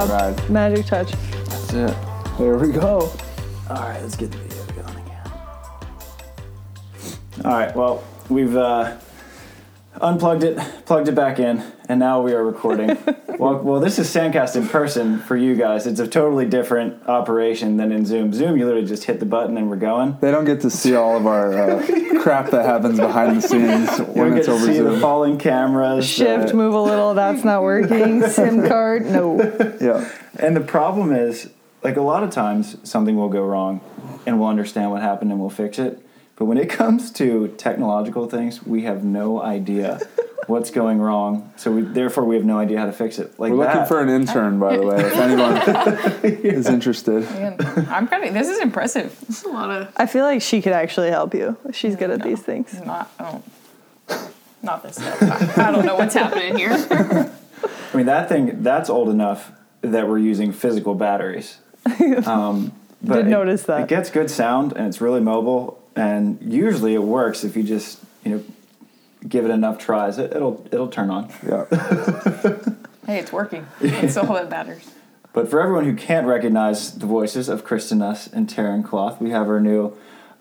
job. Ride. Magic touch. That's it. There we go. All right, let's get the video going again. All right, well, we've uh, unplugged it, plugged it back in, and now we are recording. well, well, this is Sandcast in person for you guys. It's a totally different operation than in Zoom. Zoom, you literally just hit the button and we're going. They don't get to see all of our uh, crap that happens behind the scenes You when get it's to over see the Zoom. falling cameras. Shift, uh, move a little. That's not working. SIM card, no. Yeah. And the problem is, like a lot of times, something will go wrong, and we'll understand what happened and we'll fix it. But when it comes to technological things, we have no idea what's going wrong. So we, therefore, we have no idea how to fix it. Like We're looking for an intern, by the way, if anyone is interested. Man, I'm kind of. This is impressive. This is a lot of. I feel like she could actually help you. She's good at these things. Not. Oh, not this stuff. I, I don't know what's happening here. I mean, that thing that's old enough that we're using physical batteries. Um, but Did it- notice that. it gets good sound and it's really mobile. And usually, it works if you just you know give it enough tries. It, it'll it'll turn on. Yeah. hey, it's working. It's all that matters. But for everyone who can't recognize the voices of Kristen Nuss and Taryn Kloth, we have our new,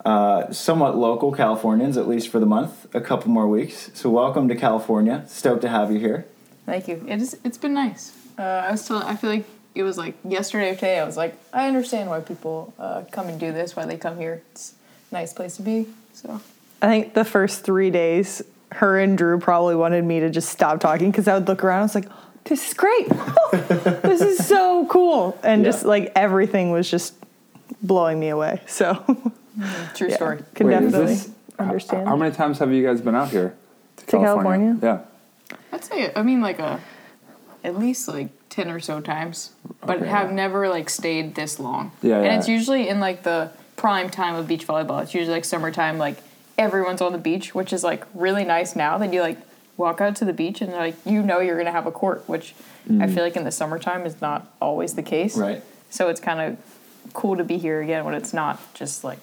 uh, somewhat local Californians, at least for the month, a couple more weeks. So welcome to California. Stoked to have you here. Thank you. It is. It's been nice. Uh, I was still. I feel like it was like yesterday or today. I was like, I understand why people uh, come and do this. Why they come here. It's a nice place to be. So I think the first three days, her and Drew probably wanted me to just stop talking because I would look around. I was like, "This is great. this is so cool," and just like everything was just blowing me away. So, mm, true yeah, story. could Wait, definitely this- understand. How many times have you guys been out here? To, California? Yeah. I'd say. I mean, like a at least like ten or so times, but Okay. have never like stayed this long. Yeah, And yeah. it's usually in like the prime time of beach volleyball. It's usually like summertime. Like everyone's on the beach, which is like really nice now. Then you like walk out to the beach and like you know you're gonna have a court, which I mm. feel like in the summertime is not always the case. Right. So it's kind of cool to be here again when it's not just like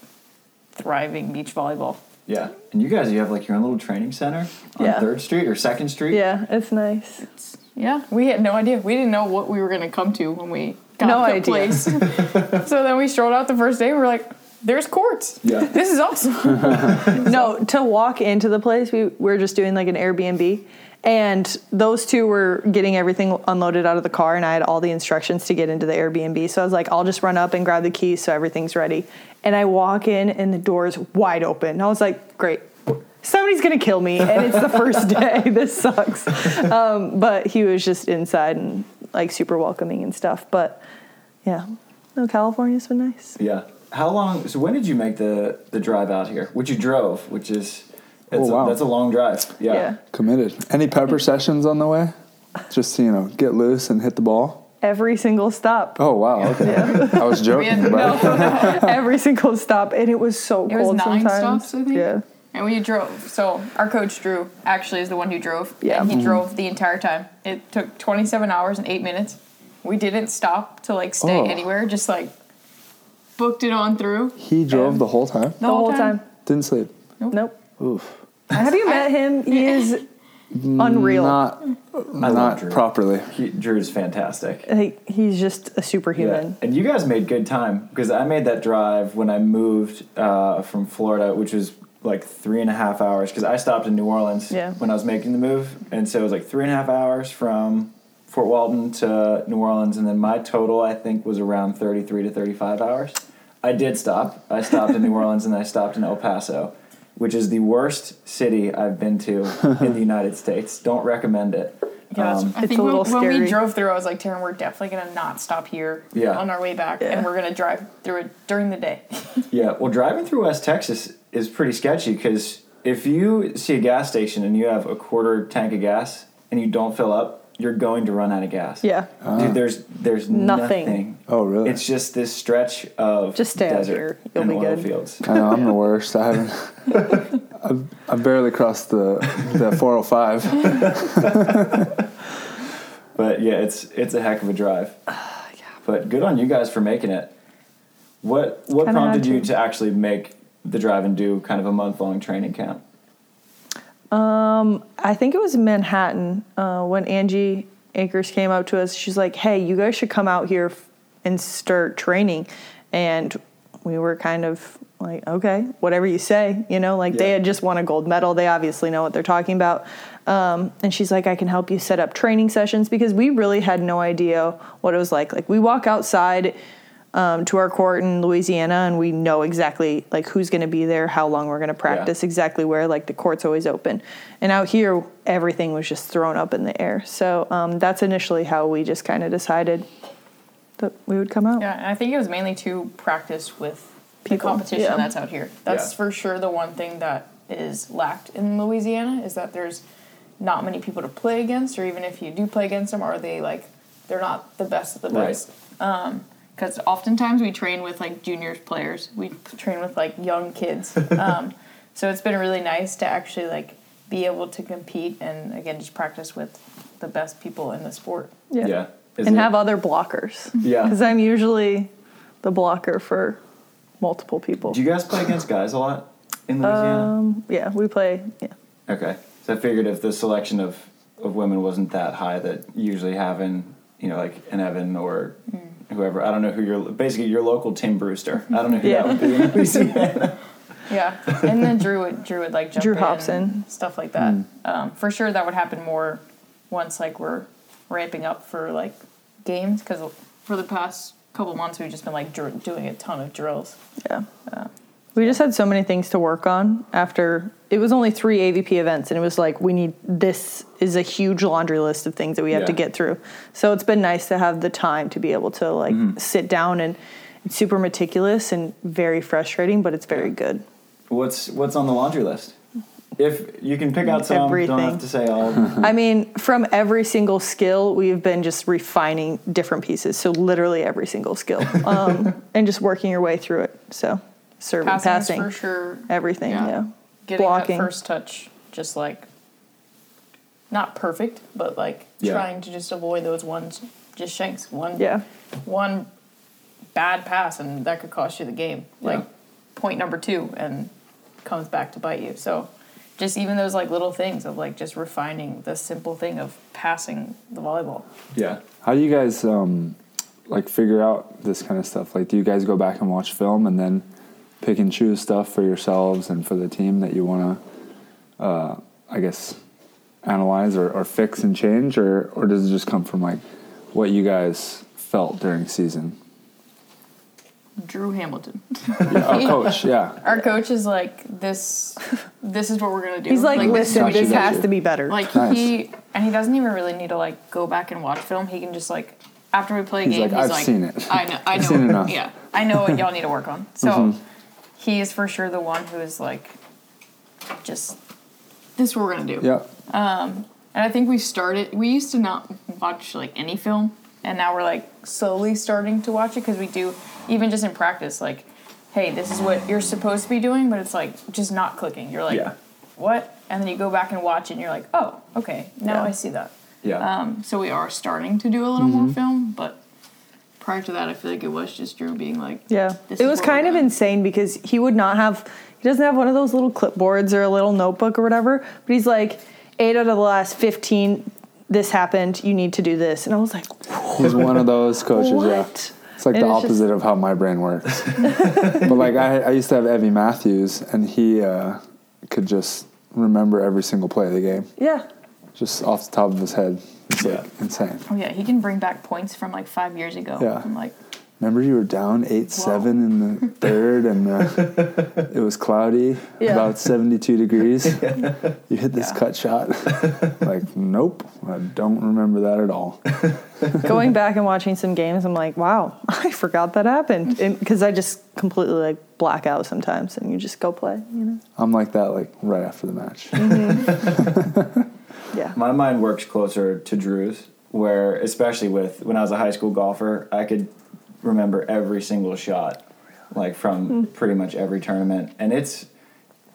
thriving beach volleyball. Yeah. And you guys, you have like your own little training center on Yeah. 3rd Street or 2nd Street? yeah, it's nice. It's, Yeah, we had no idea. We didn't know what we were going to come to when we got No the idea. place. so then we strolled out the first day. We were like, "There's courts. Yeah. This is awesome." No, to walk into the place, we were just doing like an Airbnb. And those two were getting everything unloaded out of the car, and I had all the instructions to get into the Airbnb. So I was like, I'll just run up and grab the keys so everything's ready. And I walk in, and the door's wide open. And I was like, great. Somebody's gonna kill me, and it's the first day. This sucks. Um, but he was just inside and like super welcoming and stuff. But yeah, no, California's been nice. Yeah. How long? So when did you make the, the drive out here? Which you drove, which is, oh, it's Oh, wow. a, that's a long drive. Yeah. yeah. Committed. Any pepper sessions on the way? Just to, you know, get loose and hit the ball. Every single stop. Oh wow. Okay. I was joking, had but no, every single stop, and it was so cold. It was cold nine sometimes. stops, I think? Yeah, and we drove. So our coach Drew actually is the one who drove. Yeah. and he mm-hmm. drove the entire time. It took 27 hours and eight minutes. We didn't stop to like stay Oh. anywhere. Just like booked it on through he drove the whole time. the, the whole time. Didn't sleep. Nope. Oof. Have you met him? He is unreal. Not love not Drew. properly. He, Drew's fantastic. like he's just a Yeah. superhuman. And you guys made good time because I made that drive when I moved uh, from Florida, which was like three and a half hours because I stopped in New Orleans Yeah. when I was making the move. And so it was like three and a half hours from Fort Walton to New Orleans. And then my total, I think, was around 33 to 35 hours. I did stop. I stopped in New Orleans and I stopped in El Paso, which is the worst city I've been to in the United States. Don't recommend it. Yeah, Um, I It's think a when, little when we drove through, I was like, Taryn, we're definitely gonna not stop here Yeah. on our way back, Yeah. and we're gonna drive through it during the day. Yeah, well, driving through West Texas is pretty sketchy because if you see a gas station and you have a quarter tank of gas and you don't fill up, you're going to run out of gas. Yeah. Dude, ah. there's there's Nothing. nothing. Oh really? It's just this stretch of Just stay out desert here. You'll and be oil good. fields. I know I'm the worst. I haven't. I've, I've barely crossed the the 405. But yeah, it's it's a heck of a drive. But good on you guys for making it. What what Kinda prompted you to. to actually make the drive and do kind of a month long training camp? Um, I think it was Manhattan uh, when Angie Akers came up to us. She's like, "Hey, you guys should come out here and start training." And we were kind of like, "Okay, whatever you say." You know, like they had just won a gold medal. They obviously know what they're talking about. Um, and she's like, "I can help you set up training sessions because we really had no idea what it was like. Like we walk outside." Um, to our court in Louisiana, and we know exactly like who's going to be there, how long we're going to practice, exactly where. Like the court's always open, and out here everything was just thrown up in the air. So um, that's initially how we just kind of decided that we would come out. Yeah, and I think it was mainly to practice with the competition yeah. that's out here. That's Yeah. for sure the one thing that is lacked in Louisiana is that there's not many people to play against, or even if you do play against them, are they like they're not the best of the Right. best. Because oftentimes we train with like juniors players, we train with like young kids. um, so it's been really nice to actually like be able to compete and again just practice with the best people in the sport. Yeah. Yeah. Is and it- have other blockers. Yeah. Because I'm usually the blocker for multiple people. Do you guys play against guys a lot in Louisiana? um, yeah, we play. Yeah. okay. So I figured if the selection of, of women wasn't that high, that usually having, you know, like an Evan or whoever, I don't know who your, basically your local Tim Brewster. I don't know who Yeah. that would be in Yeah, and then Drew would Drew would like jump Drew in Hobson. and stuff like that. Hmm. Um, for sure, that would happen more once like we're ramping up for like games because for the past couple months we've just been like dr- doing a ton of drills. Yeah. We just had so many things to work on after it was only three AVP events, and it was like, we need this is a huge laundry list of things that we have to get through. So it's been nice to have the time to be able to like Mm-hmm. sit down and it's super meticulous and very frustrating, but it's very good. What's what's on the laundry list? If you can pick out some, don't have to say all. I mean, from every single skill, we've been just refining different pieces. So literally every single skill, um, and just working your way through it. So serving, Passing, passing, for sure. everything. Yeah. Getting Blocking. that first touch, just like not perfect, but like Yeah. trying to just avoid those ones, just shanks. One, Yeah. one bad pass, and that could cost you the game. Like Yeah. point number two, and comes back to bite you. So just even those like little things of like just refining the simple thing of passing the volleyball. yeah. How do you guys um, like figure out this kind of stuff? Like, do you guys go back and watch film and then pick and choose stuff for yourselves and for the team that you want to, uh, I guess, analyze or, or fix and change, or or does it just come from like what you guys felt during season? Drew Hamilton, Yeah, oh, coach, yeah, our coach is like this. This is what we're gonna do. He's like, this is listen, what Gotcha, this you has gotcha. to be better. Like Nice. he and he doesn't even really need to like go back and watch film. He can just like after we play a He's game, like, he's "I've like, seen it. I know, I I've know, seen enough." yeah, I know what y'all need to work on. So Mm-hmm. He is for sure the one who is like, just this is what we're gonna do. yeah. And I think we started. We used to not watch like any film, and now we're like slowly starting to watch it because we do even just in practice. Like, hey, this is what you're supposed to be doing, but it's like just not clicking. You're like, Yeah. what? And then you go back and watch it, and you're like, oh, okay, now Yeah. I see that. Yeah. Um, so we are starting to do a little more film, but prior to that, I feel like it was just Drew being like, Yeah. This it is was kind of doing. insane because he would not have, he doesn't have one of those little clipboards or a little notebook or whatever, but he's like, eight out of the last 15, this happened, you need to do this. And I was like, He's one of those coaches, yeah. It's like And the it's just- opposite of how my brain works. but like I, I used to have Evie Matthews, and he uh, could just remember every single play of the game, Yeah. just off the top of his head. It's Yeah. like insane. oh yeah, he can bring back points from like five years ago. Yeah. I'm like, Remember, you were down eight seven in the third, and uh, it was cloudy, Yeah. about seventy two degrees. You hit this Yeah. cut shot. like, nope, I don't remember that at all. Going back and watching some games, I'm like, wow, I forgot that happened. Because I just completely like black out sometimes and you just go play, you know? I'm like that, like right after the match. Yeah. My mind works closer to Drew's, where especially with when I was a high school golfer, I could remember every single shot, like from mm. pretty much every tournament, and it's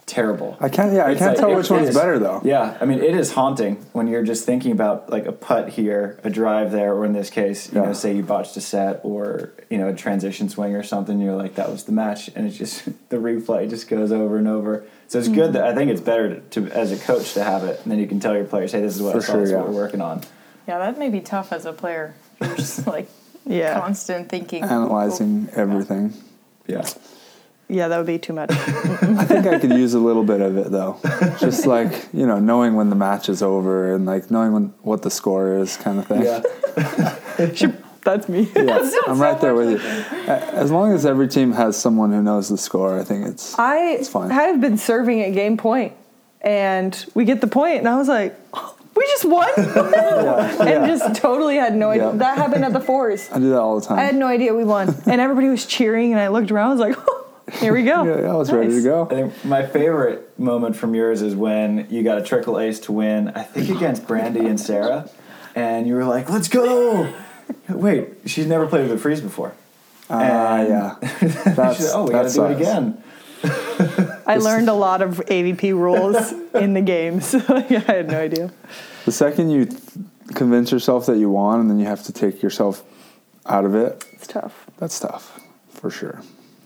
terrible. I can't. Yeah, I can't like- tell it- which one's it's- better though. Yeah, I mean it is haunting when you're just thinking about like a putt here, a drive there, or in this case, you Yeah. know, say you botched a set or you know a transition swing or something. You're like that was the match, and it's just the replay just goes over and over. So it's good that mm-hmm. I think it's better to, to as a coach to have it, and then you can tell your players, hey, this is what For I saw, sure, this is what we're working on. Yeah, that may be tough as a player. You're just like Yeah. constant thinking. Analyzing everything. Yeah. Yeah, that would be too much. I think I could use a little bit of it though. Just like, you know, knowing when the match is over and like knowing when, what the score is kind of thing. Yeah. That's me. Yeah, sounds I'm so right there with you. As long as every team has someone who knows the score, I think it's I fine. I have been serving at game point, and we get the point, and I was like, "Oh, we just won, and just totally had no idea. Yeah. That happened at the fours. I do that all the time. I had no idea we won, and everybody was cheering, and I looked around, I was like, oh, here we go. yeah, I was ready to Nice. I go. think my favorite moment from yours is when you got a trickle ace to win, I think against Brandy and Sarah, and you were like, let's go. Wait, she's never played with a freeze before. Ah, And- yeah. She That's, said, oh, we that gotta do it again. I learned a lot of AVP rules in the games. yeah, I had no idea. The second you th- convince yourself that you won and then you have to take yourself out of it, It's tough. that's tough for sure.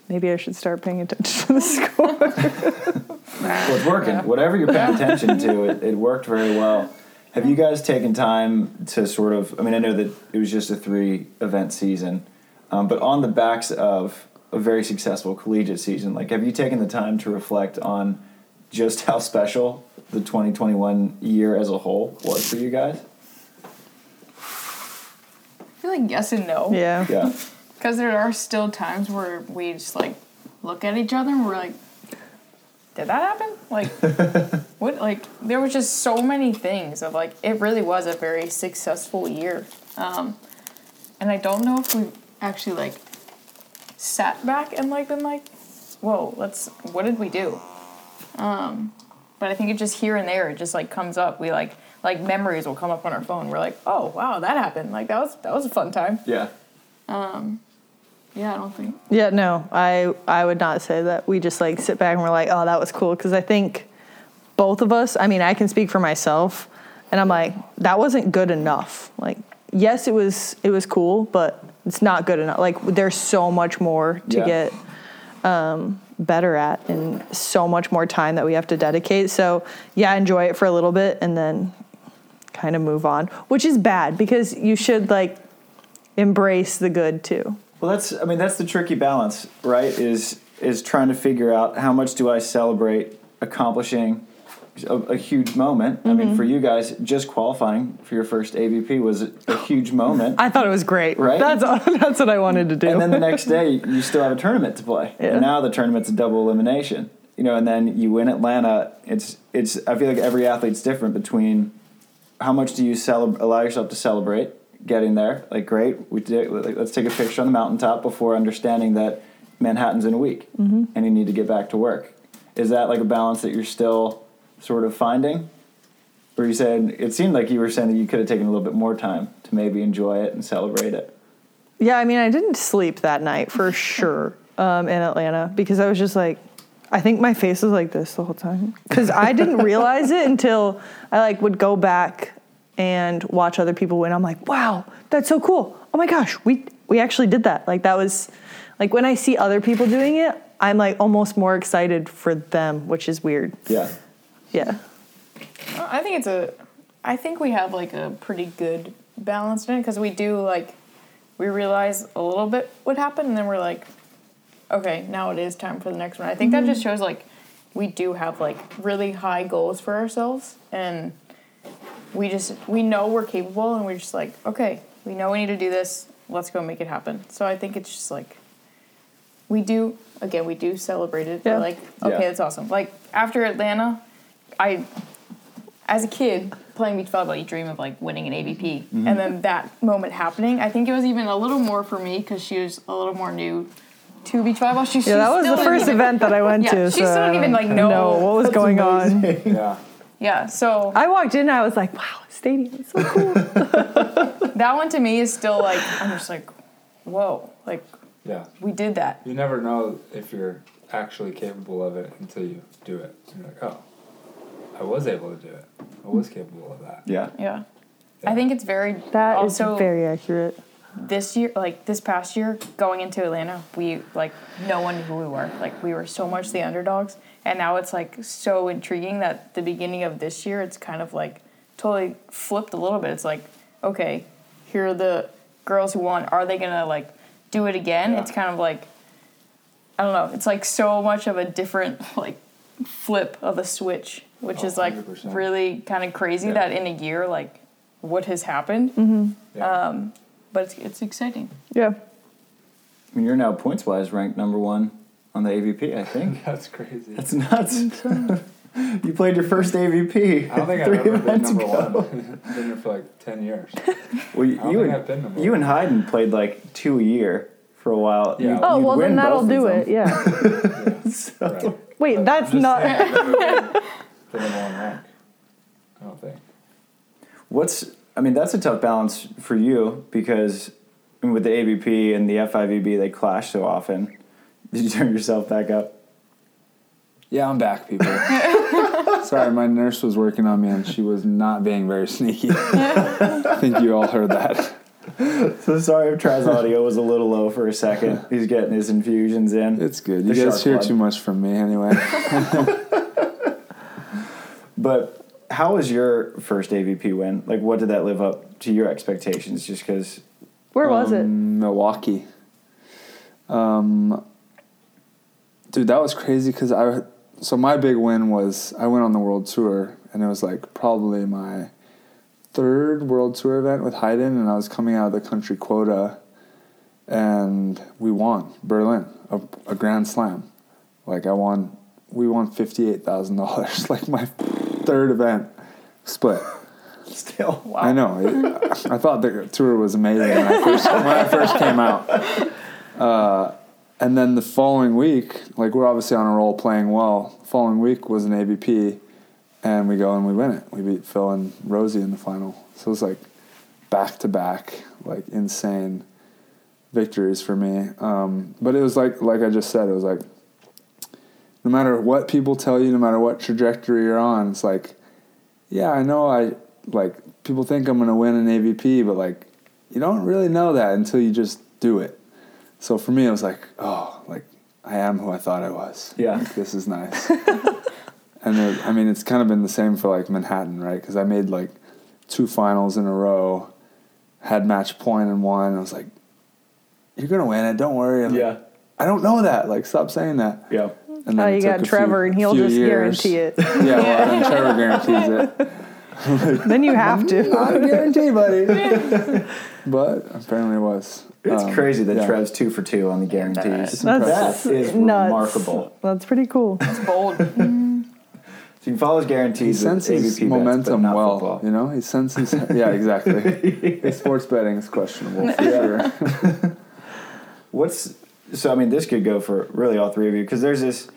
Maybe I should start paying attention to the score. Well, it's working. Whatever you're paying attention to, it, it worked very well. Have you guys taken time to sort of? I mean, I know that it was just a three event season, um, but on the backs of a very successful collegiate season, like, have you taken the time to reflect on just how special the 2021 year as a whole was for you guys? I feel like yes and no. yeah. Yeah, Because there are still times where we just like look at each other and we're like, did that happen? Like, what? Like, there was just so many things of like, it really was a very successful year. Um, and I don't know if we actually like sat back and like been like, whoa, let's, what did we do? Um, but I think it just here and there, it just like comes up. We like, like memories will come up on our phone. We're like, oh wow, that happened. Like that was that was a fun time. yeah. Um yeah, I don't think. Yeah, no, I I would not say that. We just like sit back and we're like, oh, that was cool, because I think both of us. I mean, I can speak for myself, and I'm like, that wasn't good enough. Like, yes, it was it was cool, but it's not good enough. Like, there's so much more to Yeah. get um, better at, and so much more time that we have to dedicate. So yeah, enjoy it for a little bit, and then kind of move on, which is bad because you should like embrace the good too. Well, that's I mean that's the tricky balance, right? Is is trying to figure out how much do I celebrate accomplishing a, a huge moment. I mean, for you guys, just qualifying for your first AVP was a, huge moment. I thought it was great. Right? That's that's what I wanted to do. and then the next day, you still have a tournament to play. Yeah. And now the tournament's a double elimination. You know, and then you win Atlanta. It's it's. I feel like every athlete's different between how much do you celeb- allow yourself to celebrate getting there? Like, great, we did. Like, let's take a picture on the mountaintop before understanding that Manhattan's in a week, Mm-hmm. and you need to get back to work. Is that like a balance that you're still sort of finding? where you said it seemed like you were saying that you could have taken a little bit more time to maybe enjoy it and celebrate it. yeah, I mean, I didn't sleep that night for sure um, in Atlanta because I was just like, I think my face was like this the whole time because I didn't realize it until I like would go back and watch other people win. I'm like, wow, that's so cool. Oh my gosh, we we actually did that. Like that was like when I see other people doing it, I'm like almost more excited for them, which is weird. Yeah. Yeah. I think it's a. I think we have like a pretty good balance in it because we do like, we realize a little bit what happened and then we're like, okay, now it is time for the next one. I think that just mm-hmm. shows like, we do have like really high goals for ourselves and we just we know we're capable and we're just like okay we know we need to do this let's go make it happen so i think it's just like we do again we do celebrate it Yeah. we're like okay Yeah. that's awesome like after atlanta i as a kid playing beach volleyball you dream of like winning an avp Mm-hmm. and then that moment happening i think it was even a little more for me because she was a little more new to beach volleyball she, Yeah, that was the first event that I went Yeah, to. she so still didn't even, like, don't know. what was That's going on. Yeah. yeah so I walked in and I was like, wow, stadium is so cool. that one to me is still like i'm just like whoa like Yeah. we did that You never know if you're actually capable of it until you do it. You're like, oh, I was able to do it. I was capable of that. Yeah. yeah i think it's very That is also very accurate. this year like this past year going into atlanta we like no one knew who we were like we were so much the underdogs and now it's like so intriguing that the beginning of this year it's kind of like totally flipped a little bit it's like okay, here are the girls who won. Are they gonna like do it again? Yeah. It's kind of like I don't know. It's like so much of a different like flip of a switch, which Oh, is like 100%. really kind of crazy Yeah. that in a year like what has happened. Mm-hmm. Yeah. Um, but it's it's exciting. Yeah. I mean, you're now points wise ranked number one on the AVP. I think That's crazy. that's nuts. you played your first AVP. I don't think I've ever been events number ago. one. been here for like ten years. Well, you, you and I've been you and Hayden played like two a year for a while. Yeah. You- Oh you'd well, then that'll do it. Yeah. So- Wait, that's Just not. Saying, I've never the number one rank. I don't think. What's I mean, that's a tough balance for you because I mean, with the AVP and the FIVB, they clash so often. Did you turn yourself back up? Yeah, I'm back, people. Sorry, my nurse was working on me and she was not being very sneaky. I think you all heard that. So sorry if Traz audio was a little low for a second. He's getting his infusions in. It's good. You guys hear blood. too much from me anyway. But how was your first AVP win? Like, what did that live up to your expectations? Just because, Where was it? Um, Milwaukee. Um, dude, that was crazy because I. So my big win was I went on the world tour and it was like probably my third world tour event with Hayden and I was coming out of the country quota and we won Berlin a, a grand slam. Like I won, we won fifty eight thousand dollars. Like my third event split. still, wow. I know. It, I thought the tour was amazing when I first, when I first came out. Uh, and then the following week, like we're obviously on a roll playing well. Following week was an AVP, and we go and we win it. We beat Phil and Rosie in the final. So it was like back to back, like insane victories for me. Um, but it was like like I just said, it was like no matter what people tell you, no matter what trajectory you're on, it's like yeah, I know I like people think I'm going to win an AVP, but like you don't really know that until you just do it. So for me, it was like, oh, like I am who I thought I was. Yeah. Like, this is nice. and it, I mean, it's kind of been the same for like Manhattan, right? Because I made like two finals in a row, had match point and won. I was like, you're gonna win it. Don't worry. I'm like, yeah, I don't know that. Like, stop saying that. yeah. And Oh, you got Trevor, few- and he'll just years. guarantee it. Yeah, well, then Trevor guarantees it. then you have to. Not a guarantee, buddy. but apparently it was. It's Um, crazy that yeah. Trev's two for two on the guarantees. That's that is nuts. remarkable. That's pretty cool. That's bold. So you can follow his guarantees with senses AVP bets, but momentum not well. football. You know, he senses. yeah, exactly. His sports betting is questionable for sure. What's so? I mean, this could go for really all three of you because there's this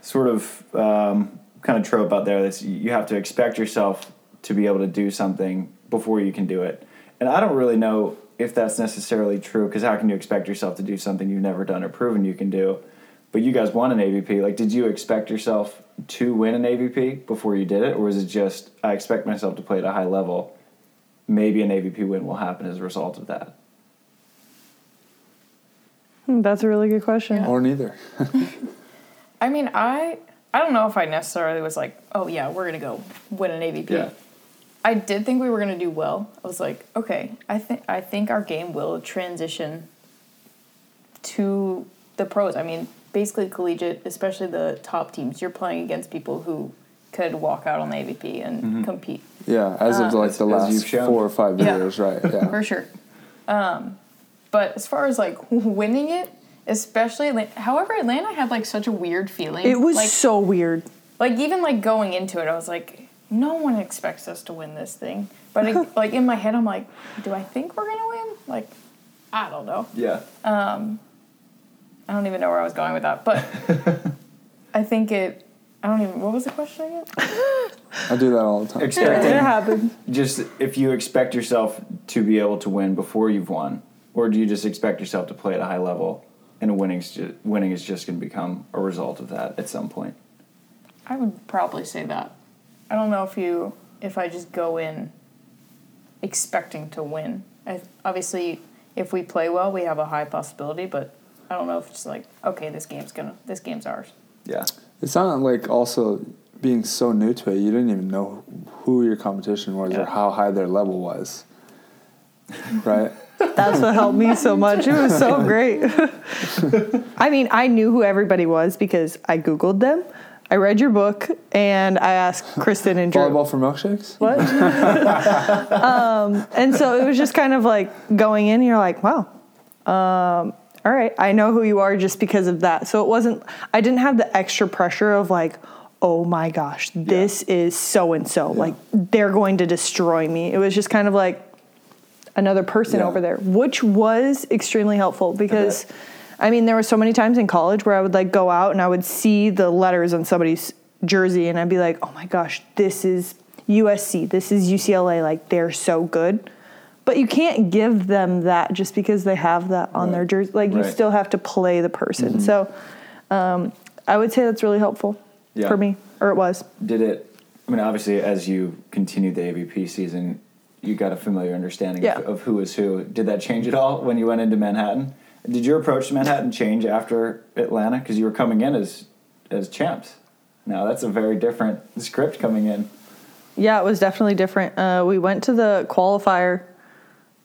sort of um, kind of trope out there that you have to expect yourself to be able to do something before you can do it, and I don't really know if that's necessarily true because how can you expect yourself to do something you've never done or proven you can do? But you guys won an AVP. Like, did you expect yourself to win an AVP before you did it, or is it just I expect myself to play at a high level? Maybe an AVP win will happen as a result of that. That's a really good question. Yeah. Or neither. I mean, I I don't know if I necessarily was like, oh yeah, we're gonna go win an AVP. Yeah. I did think we were gonna do well. I was like, okay, I think I think our game will transition to the pros. I mean, basically collegiate, especially the top teams. You're playing against people who could walk out on the AVP and compete Yeah, as of like the As- as you've last four or five Yeah. years, right? Yeah. for sure. Um, but as far as like winning it, especially Atla- however Atlanta had like such a weird feeling. It was like, so weird. like even like going into it, I was like, no one expects us to win this thing. But it, like in my head, I'm like, do I think we're gonna win? Like, I don't know. Yeah. Um, I don't even know where I was going with that, but I think it. I don't even. What was the question again? I do that all the time. Expecting It happened. just if you expect yourself to be able to win before you've won, or do you just expect yourself to play at a high level and winning's ju- winning is just going to become a result of that at some point? I would probably say that. I don't know if you if I just go in expecting to win. I, obviously, if we play well, we have a high possibility, but I don't know if it's like okay, this game's gonna this game's ours. Yeah. It's not like also being so new to it, you didn't even know who your competition was Yeah. or how high their level was. right? That's what helped me so much. It was so great. I mean, I knew who everybody was because I Googled them. I read your book and I asked Kristen and Drew. Volleyball for milkshakes. What? um, and so it was just kind of like going in, you're like, wow, um, all right, I know who you are just because of that. So it wasn't, I didn't have the extra pressure of like, oh my gosh, this is so and so. Like, they're going to destroy me. It was just kind of like another person Yeah. over there, which was extremely helpful because. I mean, there were so many times in college where I would like go out and I would see the letters on somebody's jersey and I'd be like, oh my gosh, this is USC, this is UCLA, like they're so good. But you can't give them that just because they have that on their jersey. Like you still have to play the person. So um, I would say that's really helpful Yeah. for me, or it was. Did it? I mean, obviously, as you continued the AVP season, you got a familiar understanding Yeah. of, of who is who. Did that change at all when you went into Manhattan? Did your approach to Manhattan change after Atlanta? Because you were coming in as as champs. Now that's a very different script coming in. Yeah, it was definitely different. Uh, we went to the qualifier,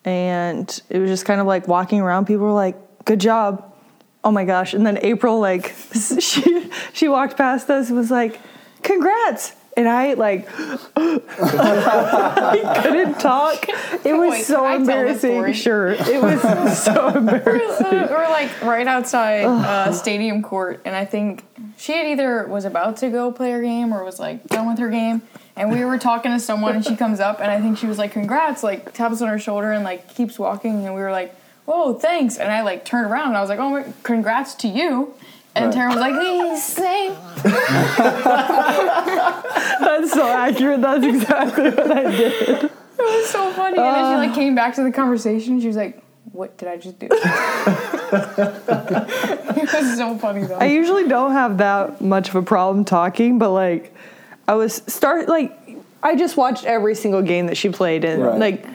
and it was just kind of like walking around. People were like, "Good job." Oh my gosh! And then April, like, she she walked past us, and was like, "Congrats!" And I like I couldn't talk. It was Wait, so can I tell this embarrassing. Sure, it was so embarrassing. we were like right outside uh, stadium court, and I think she had either was about to go play her game or was like done with her game. And we were talking to someone, and she comes up, and I think she was like, "Congrats!" Like taps on her shoulder and like keeps walking, and we were like, "Whoa, thanks!" And I like turned around, and I was like, "Oh, my, congrats to you!" And Right. Taryn was like, "Hey, same." That's so accurate. That's exactly what I did. It was so funny. And then she like uh. came back to the conversation. She was like, "What did I just do?" it was so funny though. I usually don't have that much of a problem talking, but like I was start like I just watched every single game that she played in. Right. Like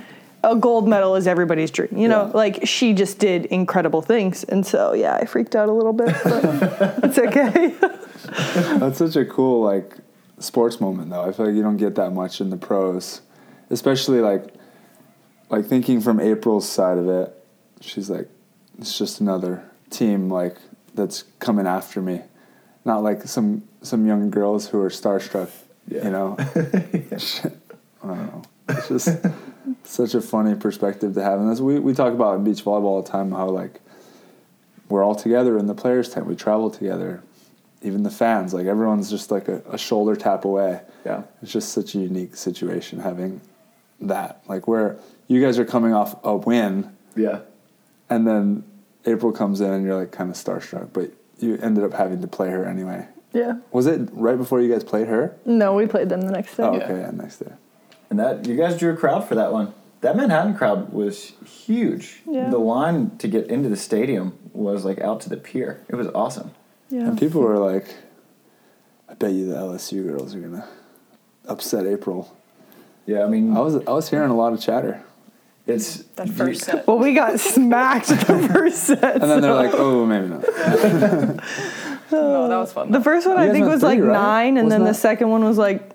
a gold medal is everybody's dream. You know, Yeah. like she just did incredible things. And so yeah, I freaked out a little bit, but it's okay. That's such a cool like sports moment though. I feel like you don't get that much in the pros, especially like like thinking from April's side of it. She's like, it's just another team like that's coming after me, not like some some young girls who are starstruck. Yeah. You know, I don't know. It's just such a funny perspective to have, and that's we we talk about in beach volleyball all the time how like we're all together in the players tent. We travel together. Even the fans, like everyone's just like a, a shoulder tap away. Yeah. It's just such a unique situation having that. Like where you guys are coming off a win Yeah. and then April comes in and you're like kind of starstruck, but you ended up having to play her anyway. yeah. Was it right before you guys played her? No, we played them the next day. Oh, Yeah. okay, yeah, next day. And that you guys drew a crowd for that one. That Manhattan crowd was huge. Yeah. The line to get into the stadium was like out to the pier. It was awesome. Yeah. And people were like, I bet you the LSU girls are gonna upset April. Yeah, I mean, I was I was hearing a lot of chatter. it's that first set. Well, we got smacked the first set. And then they're like, oh, maybe not. No, that was fun. the first one You I think went was like right? nine, and then Wasn't the that- second one was like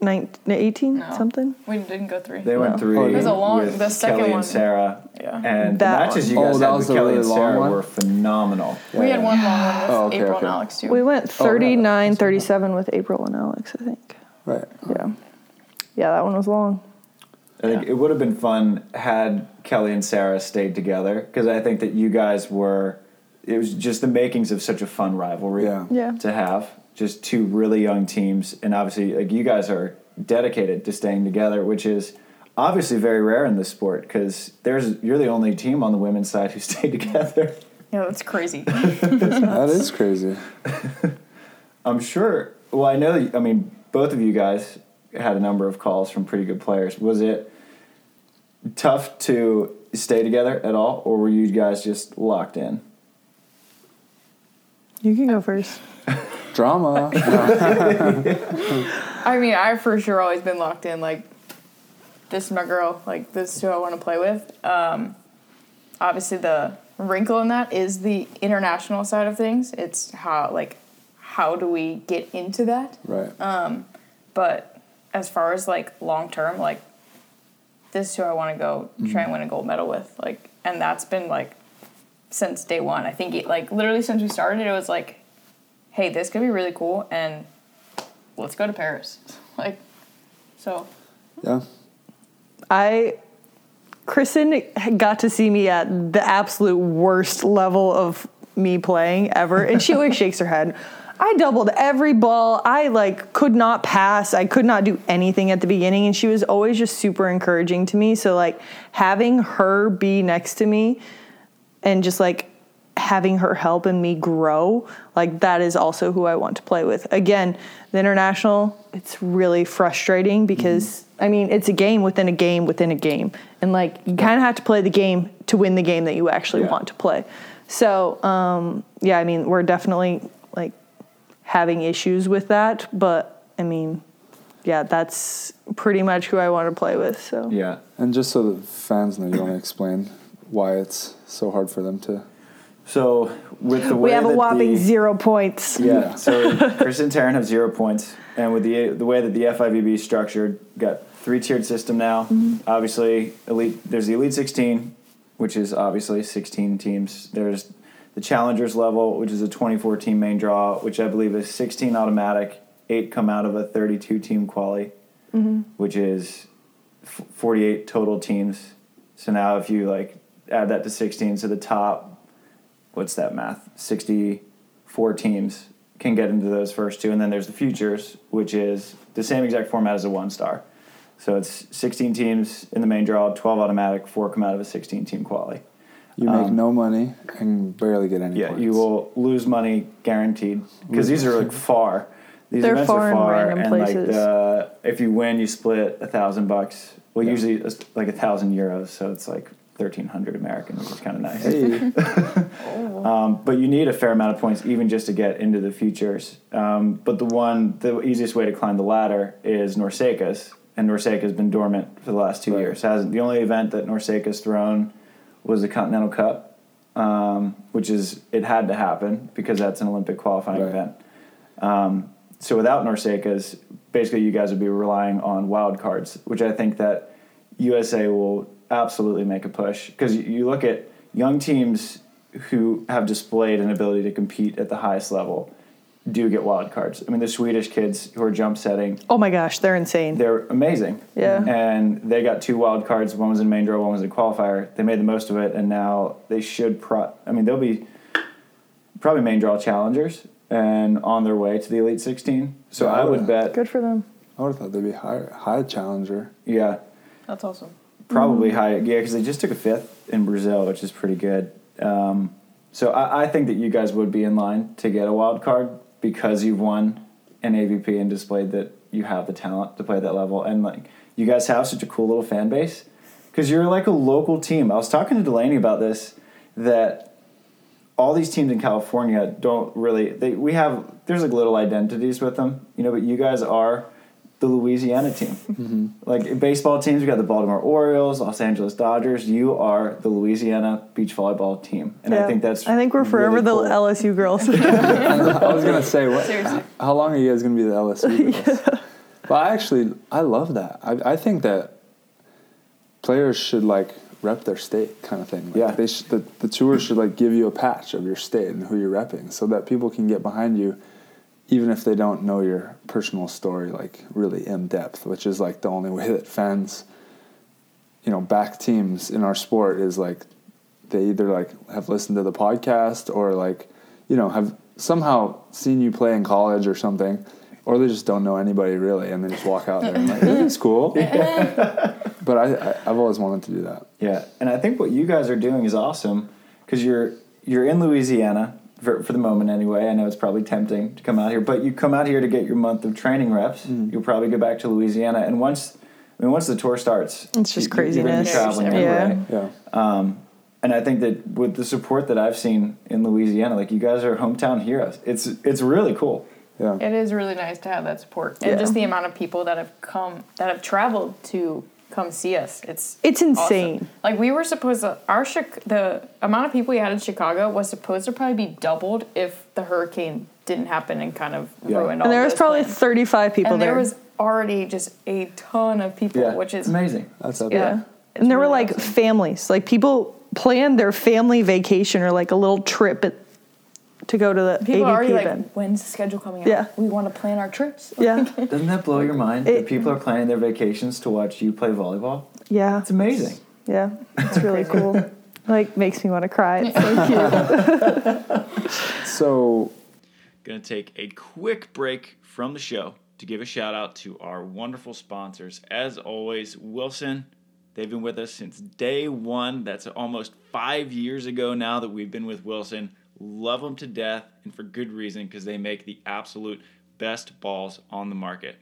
19, 18, No. something. We didn't go three. They went No. three. Oh, It was a long- with the second Kelly one- and Sarah. Yeah. And That the matches one. you oh, guys Oh, that had was with Kelly really and long Sarah one? were phenomenal. We had one long one with Oh, okay, April okay. and Alix too. We went Oh, right. 39, 37 with April and Alix, I think. Right. Yeah. Yeah, that one was long. I think it would have been fun had Kelly and Sarah stayed together because I think that you guys were. It was just the makings of such a fun rivalry Yeah. Yeah. to have. Just two really young teams, and obviously, like you guys are dedicated to staying together, which is obviously very rare in this sport because there's you're the only team on the women's side who stayed together. Yeah, that's crazy. That is crazy. I'm sure. Well, I know. That, I mean, both of you guys had a number of calls from pretty good players. Was it tough to stay together at all, or were you guys just locked in? You can go first. Drama. I mean, I've for sure always been locked in. Like, this is my girl. Like, this is who I want to play with. Um, obviously, the wrinkle in that is the international side of things. It's how like how do we get into that? right. But as far as like long term, like this is who I want to go try and win a gold medal with. Like, and that's been like since day one. I think it, like literally since we started, it was like, hey, this could be really cool, and let's go to Paris. Like, so Yeah. I Kristen got to see me at the absolute worst level of me playing ever, and she always shakes her head. I doubled every ball. I like could not pass. I could not do anything at the beginning, and she was always just super encouraging to me. So like having her be next to me and just like having her help and me grow, like that is also who I want to play with. Again, the international, it's really frustrating because I mean, it's a game within a game within a game. And like you kind of have to play the game to win the game that you actually Yeah. want to play. So, um yeah, I mean, we're definitely like having issues with that, but I mean, yeah, that's pretty much who I want to play with. So, Yeah. And just so the fans know, you want to explain why it's so hard for them to. So with the way we have a whopping the, zero points. Yeah. So Kristen and Taryn have zero points, and with the the way that the FIVB is structured, got three tiered system now. Mm-hmm. Obviously, elite. There's the Elite 16, which is obviously 16 teams. There's the Challengers level, which is a 24 team main draw, which I believe is 16 automatic. Eight come out of a 32 team quali, mm-hmm. which is f- 48 total teams. So now, if you like add that to 16, so the top what's that math? 64 teams can get into those first two. And then there's the futures, which is the same exact format as a one star. So it's 16 teams in the main draw, 12 automatic, four come out of a 16 team quali. You make no money and barely get any Um, Yeah, points. you will lose money guaranteed because these are like far. These They're events far are far, random and like the, if you win, you split a thousand bucks. Well, Yeah. usually it's like a thousand euros, so it's like 1,300 American, which is kind of nice. Hey, Um, but you need a fair amount of points even just to get into the futures. Um, but the one, the easiest way to climb the ladder is NORCECA's, and NORCECA's been dormant for the last two Right. years. Hasn't the only event that NORCECA's thrown was the Continental Cup, um, which is it had to happen because that's an Olympic qualifying Right. event. Um, so without NORCECA's, basically you guys would be relying on wild cards, which I think that USA will absolutely make a push because you look at young teams who have displayed an ability to compete at the highest level do get wild cards. I mean, the Swedish kids who are jump setting, Oh my gosh, they're insane. they're amazing. Yeah. And they got two wild cards. One was in main draw, one was in qualifier. They made the most of it, and now they should. Pro- I mean, they'll be probably main draw challengers and on their way to the Elite 16. So Yeah. I would bet, Good for them. I would have thought they'd be high, high challenger. yeah, that's awesome. probably mm. high. Yeah, because they just took a fifth in Brazil, which is pretty good. Um, so I, I think that you guys would be in line to get a wild card because you've won an AVP and displayed that you have the talent to play that level, and like you guys have such a cool little fan base because you're like a local team. I was talking to Delaney about this that all these teams in California don't really they we have there's like little identities with them, you know, but you guys are the Louisiana team. Mm-hmm. Like baseball teams, we got the Baltimore Orioles, Los Angeles Dodgers. You are the Louisiana beach volleyball team, and I think that's I think we're forever really the cool. LSU girls. I was gonna say, what? Seriously. How long are you guys gonna be the LSU girls? But I actually, I love that. I, I think that players should like rep their state, kind of thing. Like Yeah. They sh- the the tour should like give you a patch of your state and who you're repping, so that people can get behind you, even if they don't know your personal story like really in depth. Which is like the only way that fans, you know, back teams in our sport is like they either like have listened to the podcast or like you know have somehow seen you play in college or something or they just don't know anybody really and they just walk out there and like this is cool but I, I i've always wanted to do that Yeah, and I think what you guys are doing is awesome because you're you're in Louisiana for, for the moment anyway. I know it's probably tempting to come out here, but you come out here to get your month of training reps. Mm. You'll probably go back to Louisiana, and once I mean once the tour starts, It's just you- you're craziness. traveling Yeah. anyway. yeah Um, and I think that with the support that I've seen in Louisiana, like you guys are hometown heroes. It's it's really cool. yeah It is really nice to have that support and Yeah. just the amount of people that have come that have traveled to come see us. It's It's awesome. insane. Like we were supposed to our Chic- the amount of people we had in Chicago was supposed to probably be doubled if the hurricane didn't happen and kind of Yeah. ruined all And there was probably plans. 35 people and there there. was already just a ton of people, Yeah, which is amazing. That's epic. Yeah. And there were like awesome. families, like people planned their family vacation or like a little trip at, to go to the people are already AVP like, event. when's the schedule coming out? Yeah. we want to plan our trips. Yeah. Doesn't that blow your mind? It- that people are planning their vacations to watch you play volleyball. Yeah. It's amazing. Yeah. It's really cool. Like makes me want to cry. It's so cute. So Going to take a quick break from the show to give a shout out to our wonderful sponsors. As always, Wilson. They've been with us since day one. That's almost five years ago now that we've been with Wilson. Love them to death, and for good reason because they make the absolute best balls on the market.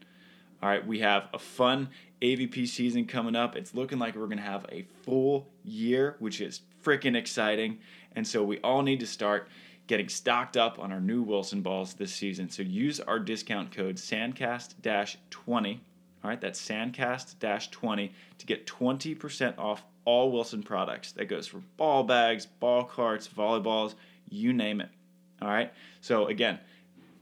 All right, we have a fun AVP season coming up. It's looking like we're going to have a full year, which is freaking exciting. And so we all need to start getting stocked up on our new Wilson balls this season. So use our discount code SANDCAST 20. All right, that's SANDCAST 20 to get 20% off all Wilson products. That goes for ball bags, ball carts, volleyballs, you name it. All right, so again,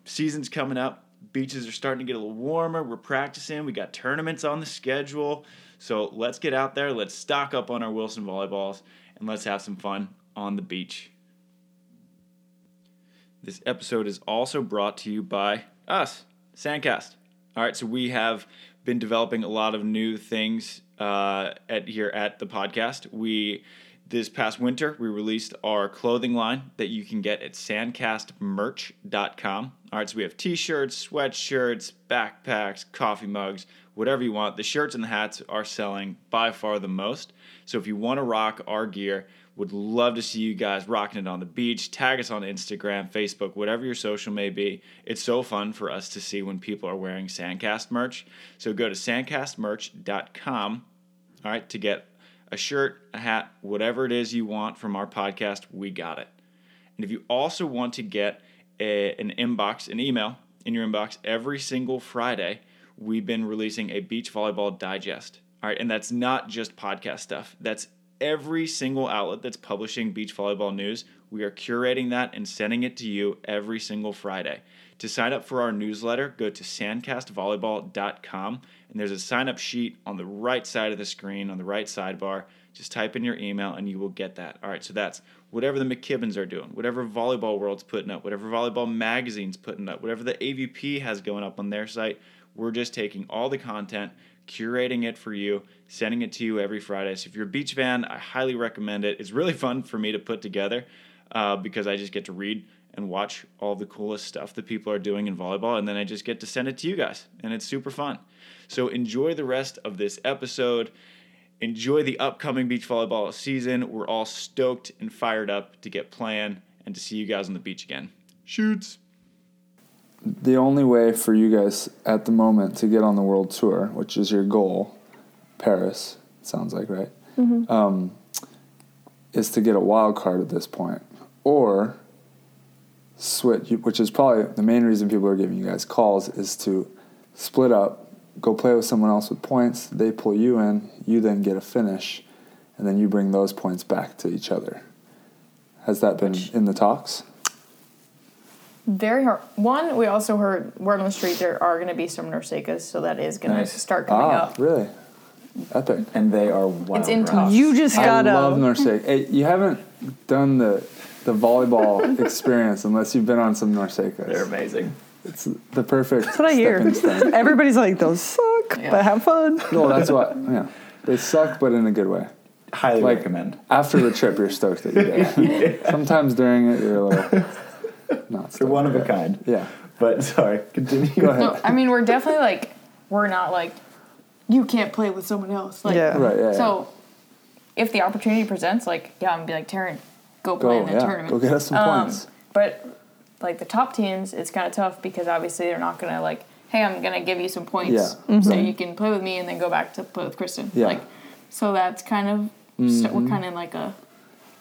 season's coming up. Beaches are starting to get a little warmer. We're practicing. We got tournaments on the schedule. So let's get out there. Let's stock up on our Wilson volleyballs and let's have some fun on the beach. This episode is also brought to you by us, Sandcast. All right, so we have been developing a lot of new things uh, at here at the podcast. We this past winter we released our clothing line that you can get at sandcastmerch.com. All right, so we have t-shirts, sweatshirts, backpacks, coffee mugs, whatever you want. The shirts and the hats are selling by far the most. So if you want to rock our gear, would love to see you guys rocking it on the beach. Tag us on Instagram, Facebook, whatever your social may be. It's so fun for us to see when people are wearing Sandcast merch. So go to sandcastmerch.com, all right, to get a shirt, a hat, whatever it is you want from our podcast, we got it. And if you also want to get a, an inbox, an email in your inbox every single Friday, we've been releasing a beach volleyball digest. All right, and that's not just podcast stuff. That's every single outlet that's publishing beach volleyball news. We are curating that and sending it to you every single Friday. To sign up for our newsletter, go to sandcastvolleyball.com and there's a sign up sheet on the right side of the screen on the right sidebar. Just type in your email and you will get that. All right, so that's whatever the McKibbins are doing, whatever Volleyball World's putting up, whatever Volleyball Magazine's putting up, whatever the AVP has going up on their site. We're just taking all the content, curating it for you, sending it to you every Friday. So if you're a beach fan, I highly recommend it. It's really fun for me to put together uh, because I just get to read and watch all the coolest stuff that people are doing in volleyball, and then I just get to send it to you guys, and it's super fun. So enjoy the rest of this episode. Enjoy the upcoming beach volleyball season. We're all stoked and fired up to get playing and to see you guys on the beach again. Shoots. the only way for you guys at the moment to get on the world tour, which is your goal, Paris, sounds like right, um, is to get a wild card at this point, or switch, which is probably the main reason people are giving you guys calls, is to split up, go play with someone else with points. They pull you in, you then get a finish, and then you bring those points back to each other. Has that been in the talks? Very hard. One, we also heard word on the street there are going to be some NORCECAs, so that is going Nice. to start coming ah, up. really? Epic. And they are wild. It's in talks. You just gotta. love Norsec. Hey, you haven't done the the volleyball experience unless you've been on some They're amazing. It's the perfect That's what I hear. stepping stone. Everybody's like, those suck, Yeah. but have fun. No, that's what. Yeah, they suck, but in a good way. Highly Like- recommend. After the trip, you're stoked that you did. it. Sometimes during it, you're a little not. They're one of a kind. Yeah. But sorry, continue. Go ahead. No, I mean, we're definitely like, we're not like, you can't play with someone else. Like, Yeah. Right. Yeah. So, if the opportunity presents, like, yeah, I'm gonna be like, Taryn, go play Go. in the Yeah. tournament. Go get us some Um, points. But like the top teams, it's kind of tough because obviously they're not gonna like, hey, I'm gonna give you some points Yeah. so you can play with me and then go back to play with Kristen. Yeah. Like, so that's kind of stu- we're kind of in like a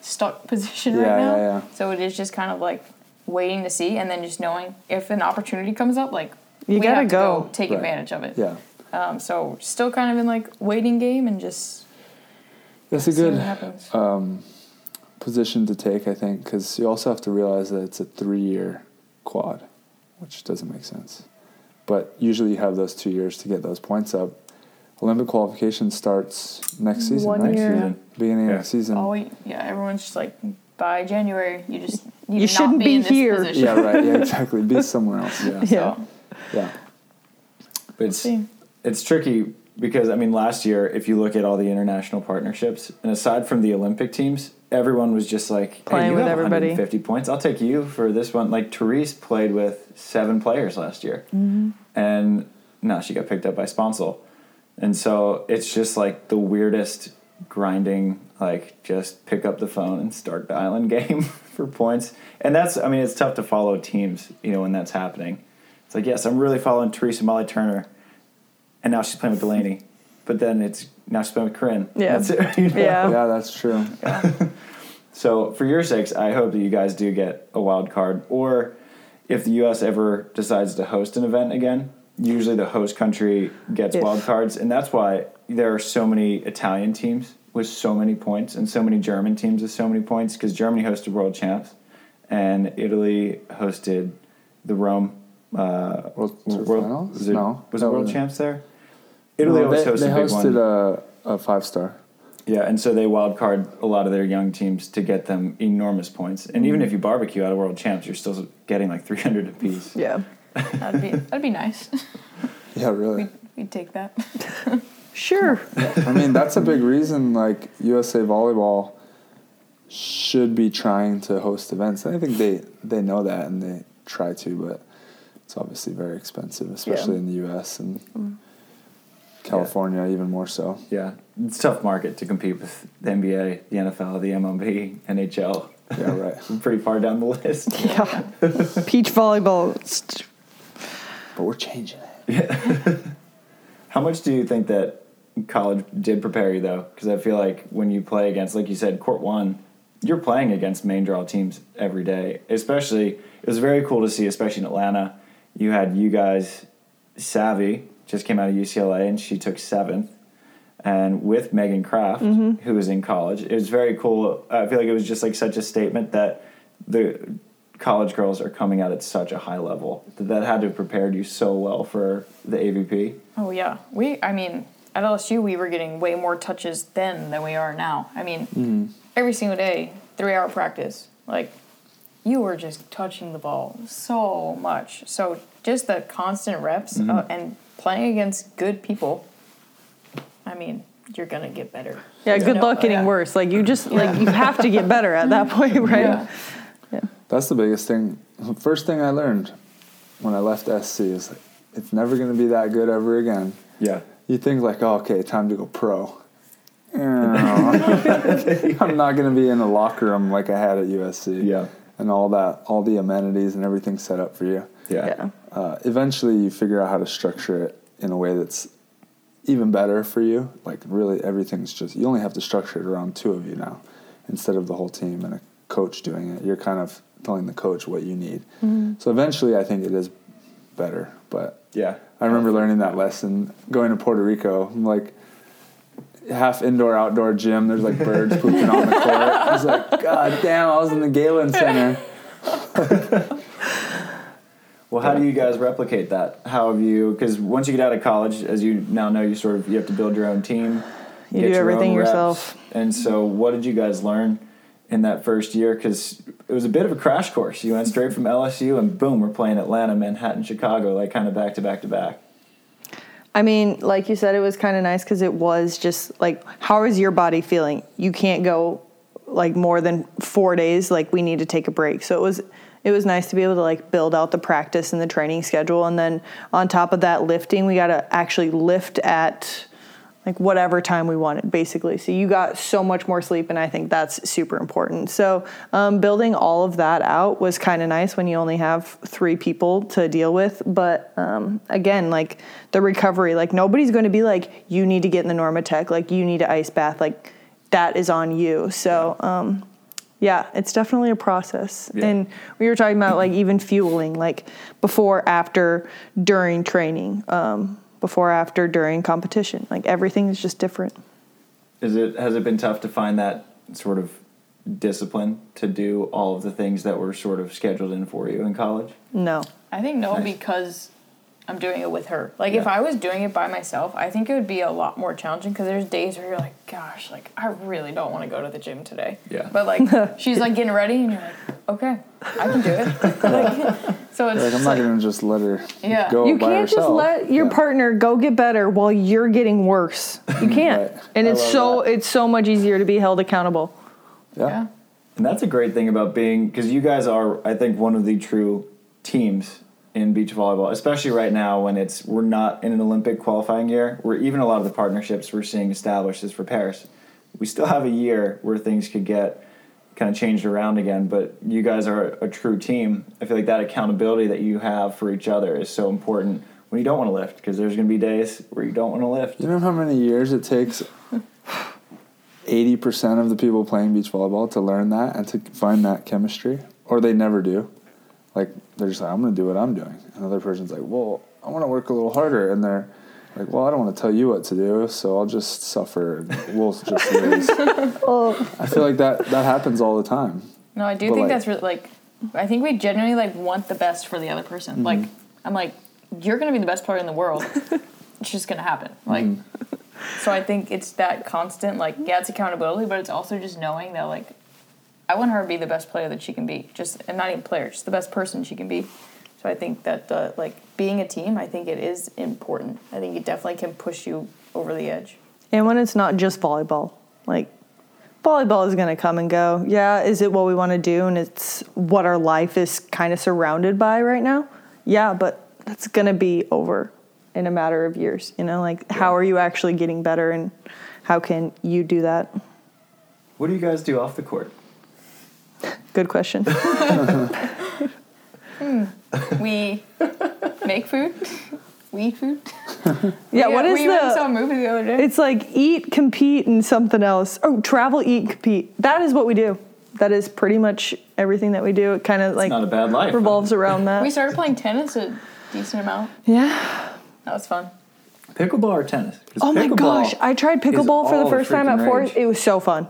stuck position Yeah, right now. yeah, yeah. So it is just kind of like waiting to see and then just knowing if an opportunity comes up, like You we gotta have to go. take Right. advantage of it. Yeah. Um, so still kind of in like waiting game and just That's a see what good happens. um, position to take, I think, because you also have to realize that it's a three-year quad, which doesn't make sense. but usually you have those two years to get those points up. Olympic qualification starts next season, One right? year. Season. Beginning Yeah. of the season. Oh yeah, everyone's just like by January you just need You to shouldn't not be in this here. Position. Yeah, right. Yeah, exactly. Be somewhere else. Yeah. Yeah. So, Yeah. But it's See. it's tricky because I mean last year if you look at all the international partnerships and aside from the Olympic teams, everyone was just like Playing hey, you with have everybody. 150 points. I'll take you for this one. Like Terese played with seven players last year, Mm-hmm. and now she got picked up by Sponcil, and so it's just like the weirdest grinding. Like just pick up the phone and start dialing game for points, and that's I mean it's tough to follow teams you know when that's happening. It's like yes, I'm really following Teresa Molly Turner and now she's playing with Delaney. But then it's now she's playing with Corinne. Yeah. That's it, you know? Yeah. Yeah, that's true. So for your sakes, I hope that you guys do get a wild card, or if the U.S. ever decides to host an event again, usually the host country gets If. wild cards, and that's why there are so many Italian teams with so many points and so many German teams with so many points because Germany hosted World Champs, and Italy hosted the Rome. Uh, World Tour Finals? was it, No. was it World was Champs there? Italy No, always they, hosted they a big one. hosted a, a five star. Yeah, and so they wild card a lot of their young teams to get them enormous points. And even mm. if you barbecue out of world champs, you're still getting like 300 apiece. Yeah. that'd be that'd be nice. Yeah, really. we'd, we'd take that. Sure. I mean, that's a big reason. Like USA Volleyball should be trying to host events. And I think they they know that and they try to, but it's obviously very expensive, especially Yeah. in the U.S. and mm. California, even more so. Yeah, it's a tough market to compete with the NBA, the NFL, the MLB, NHL. Yeah, right. We're pretty far down the list. Yeah. Peach volleyball. But we're changing it. Yeah. How much do you think that college did prepare you though? Because I feel like when you play against, like you said, Court One, you're playing against main draw teams every day. Especially, it was very cool to see, especially in Atlanta. You had you guys, Savvy just came out of UCLA and she took seventh, and with Megan Kraft, mm-hmm. who was in college. It was very cool. I feel like it was just like such a statement that the college girls are coming out at such a high level that that had to have prepared you so well for the AVP. Oh yeah, we. I mean, at LSU we were getting way more touches then than we are now. I mean, mm. every single day, three hour practice, like you were just touching the ball so much. So just the constant reps uh, mm-hmm. and playing against good people. I mean, you're gonna get better. Yeah, good luck getting yeah. worse. Like you just like you have to get better at that point, right? Yeah. That's the biggest thing. First thing I learned when I left SC is like, it's never going to be that good ever again. Yeah. You think like, oh, okay, time to go pro. I'm not going to be in a locker room like I had at USC. Yeah. And all that, all the amenities and everything set up for you. Yeah. Yeah. Uh, eventually, you figure out how to structure it in a way that's even better for you. Like, really, everything's just, you only have to structure it around two of you now instead of the whole team and a coach doing it. You're kind of telling the coach what you need. So, eventually, I think it is better. But Yeah. I remember learning that lesson going to Puerto Rico. I'm like half indoor outdoor gym. There's like birds pooping on the court. I was like, God damn! I was in the Galen Center. Well, how do you guys replicate that? How have you? Because once you get out of college, as you now know, you sort of you have to build your own team. You do your everything yourself. And so, what did you guys learn in that first year? Because it was a bit of a crash course. You went straight from LSU, and boom, we're playing Atlanta, Manhattan, Chicago, like kind of back to back to back. I mean, like you said, it was kind of nice because it was just like, how is your body feeling? You can't go like more than four days. Like we need to take a break. So it was, it was nice to be able to like build out the practice and the training schedule, and then on top of that, lifting. We got to actually lift at like whatever time we wanted, basically. So you got so much more sleep, and I think that's super important. So um, building all of that out was kind of nice when you only have three people to deal with. But um, again, like the recovery, like nobody's going to be like, you need to get in the Normatec, like you need to ice bath, like that is on you. So. Um, yeah, it's definitely a process. Yeah. And we were talking about like even fueling, like before, after, during training, um, before, after, during competition. Like everything is just different. Is it has it been tough to find that sort of discipline to do all of the things that were sort of scheduled in for you in college? No. I think no, Nice. because I'm doing it with her. Like if I was doing it by myself, I think it would be a lot more challenging because there's days where you're like, gosh, like I really don't want to go to the gym today. Yeah. But like she's like getting ready, and you're like, okay, I can do it. like, so it's Like I'm not like, gonna just let her Yeah. go You by can't just herself. let your Yeah. partner go get better while you're getting worse. You can't. Right. And I it's so that. it's so much easier to be held accountable. Yeah. yeah. And that's a great thing about being because you guys are, I think, one of the true teams in beach volleyball, especially right now when it's we're not in an Olympic qualifying year. Where even a lot of the partnerships we're seeing established is for Paris. We still have a year where things could get kind of changed around again, but you guys are a true team. I feel like that accountability that you have for each other is so important when you don't want to lift because there's going to be days where you don't want to lift. You know how many years it takes 80% of the people playing beach volleyball to learn that and to find that chemistry? Or they never do. Like, they're just like, I'm going to do what I'm doing. Another person's like, well, I want to work a little harder. And they're like, well, I don't want to tell you what to do, so I'll just suffer and we'll just lose. I feel like that, that happens all the time. No, I do But, think like- that's really like. I think we genuinely like want the best for the other person. Mm-hmm. Like I'm like, you're gonna be the best player in the world. it's just gonna happen. Like, Mm-hmm. so I think it's that constant like yeah, it's accountability, but it's also just knowing that like, I want her to be the best player that she can be. Just and not even player, just the best person she can be. So I think that uh, like being a team, I think it is important. I think it definitely can push you over the edge. And when it's not just volleyball, like volleyball is going to come and go. Yeah, is it what we want to do and it's what our life is kind of surrounded by right now? Yeah, but that's going to be over in a matter of years, you know? Like how are you actually getting better and how can you do that? What do you guys do off the court? Good question. Hmm. We make food. We eat food. Yeah, We- what is we went and saw a movie the other day. It's like eat, compete and something else. Oh, travel, eat, compete. That is what we do. That is pretty much everything that we do. It kind of like not a bad life. revolves around that. We started playing tennis a decent amount. yeah. That was fun. Pickleball or tennis? 'Cause Oh my gosh, I tried pickleball for the first time at Fort. rage. It was so fun.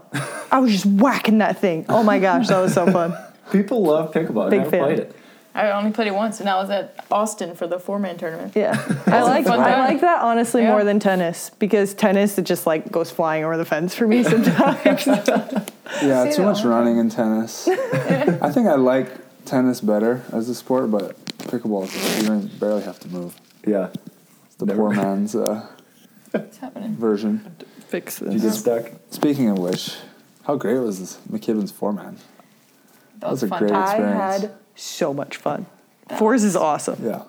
I was just whacking that thing. Oh my gosh, that was so fun. People love pickleball. I've Big never fan. played it. I only played it once, and I was at Austin for the four man tournament. Yeah, I like I like that honestly Yeah. more than tennis because tennis it just like goes flying over the fence for me sometimes. Yeah, See too that much running in tennis. I think I like tennis better as a sport, but pickleball, you barely have to move. Yeah. It's the Never poor mind. man's uh, What's happening? version. Fix You get this. stuck. Speaking of which, how great was this McKibbin's four man? That was a fun. great time. I experience. had so much fun. Fours is awesome. Yeah.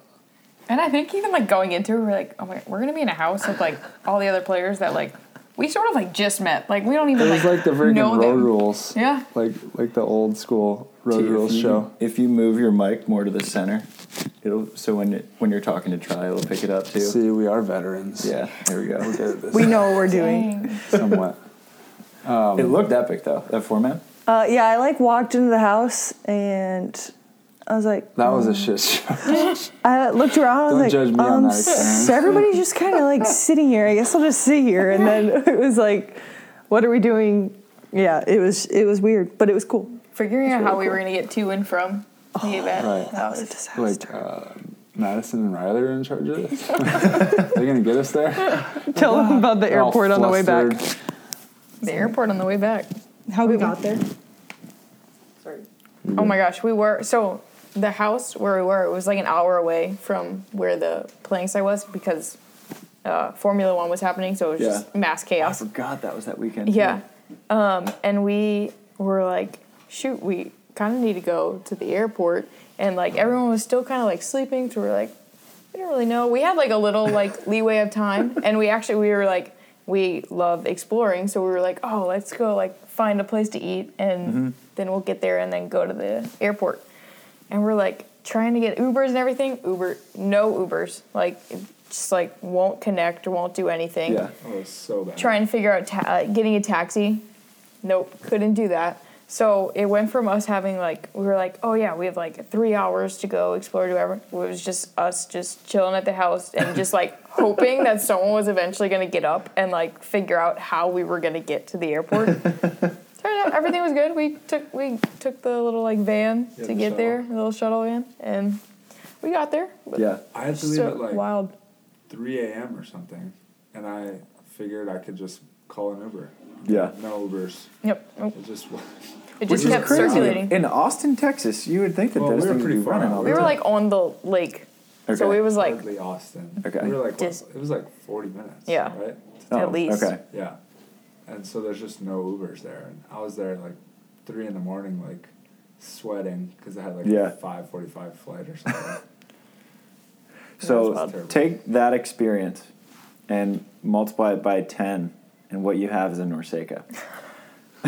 And I think even like going into it, we're like, oh my, we're gonna be in a house with like all the other players that like we sort of like just met. Like we don't even It was like the freaking road them. rules. Yeah. Like like the old school road See, if rules you- show. If you move your mic more to the center, it'll so when it, when you're talking to try, it'll pick it up too. See, we are veterans. Yeah, there we We're go. this. We know what we're doing. Dang. somewhat. it looked epic though. That format. Uh, yeah, I like walked into the house and I was like, That was a shit show. I looked around. I was Don't like, judge me on um, that experience. so everybody's just kind of like sitting here. I guess I'll just sit here. And then it was like, what are we doing? Yeah, it was it was weird, but it was cool. Figuring out really how we cool. were gonna get to and from the event. right. That was a disaster. like uh, Madison and Riley are in charge of this. They're gonna get us there. Tell them about the They're airport on the way back. the airport on the way back. How we got there? Sorry. Oh my gosh, we were so the house where we were. It was like an hour away from where the playing site was because uh, Formula One was happening. So it was Yeah. just mass I chaos. forgot that was that weekend. Yeah. Um, and we were like, shoot, we kind of need to go to the airport. And like everyone was still kind of like sleeping. So we are like, we don't really know. We had like a little like leeway of time. And we actually, we were like, we love exploring. So we were like, oh, let's go like find a place to eat. And then we'll get there and then go to the airport. And we're like trying to get Ubers and everything. Uber, no Ubers. Like, it just like won't connect or won't do anything Yeah. Oh, it was so bad. trying to figure out ta- uh, getting a taxi. Nope, couldn't do that. So it went from us having like we were like, oh yeah, we have like three hours to go explore, do whatever. It was just us just chilling at the house and just like hoping that someone was eventually gonna get up and like figure out how we were gonna get to the airport. Turned out everything was good. We took we took the little like van Yeah, to the get there, the little shuttle van, and we got there. But Yeah. I had to leave so at like wild. 3 a.m. or something, and I figured I could just call an Uber. Yeah. No Ubers. Yep. Nope. It just It Which just is kept crazy. circulating. In Austin, Texas, you would think that Well, those we were things would pretty be far running all the We were like on the lake, so it was like hardly Austin. Okay. We were like Dis- it was like 40 minutes. Yeah. Right. Oh, at least. Okay. Yeah. And so there's just no Ubers there, and I was there at like three in the morning, like sweating because I had like Yeah. a 5:45 flight or something. So That's take that experience and multiply it by 10, and what you have is a NORCECA.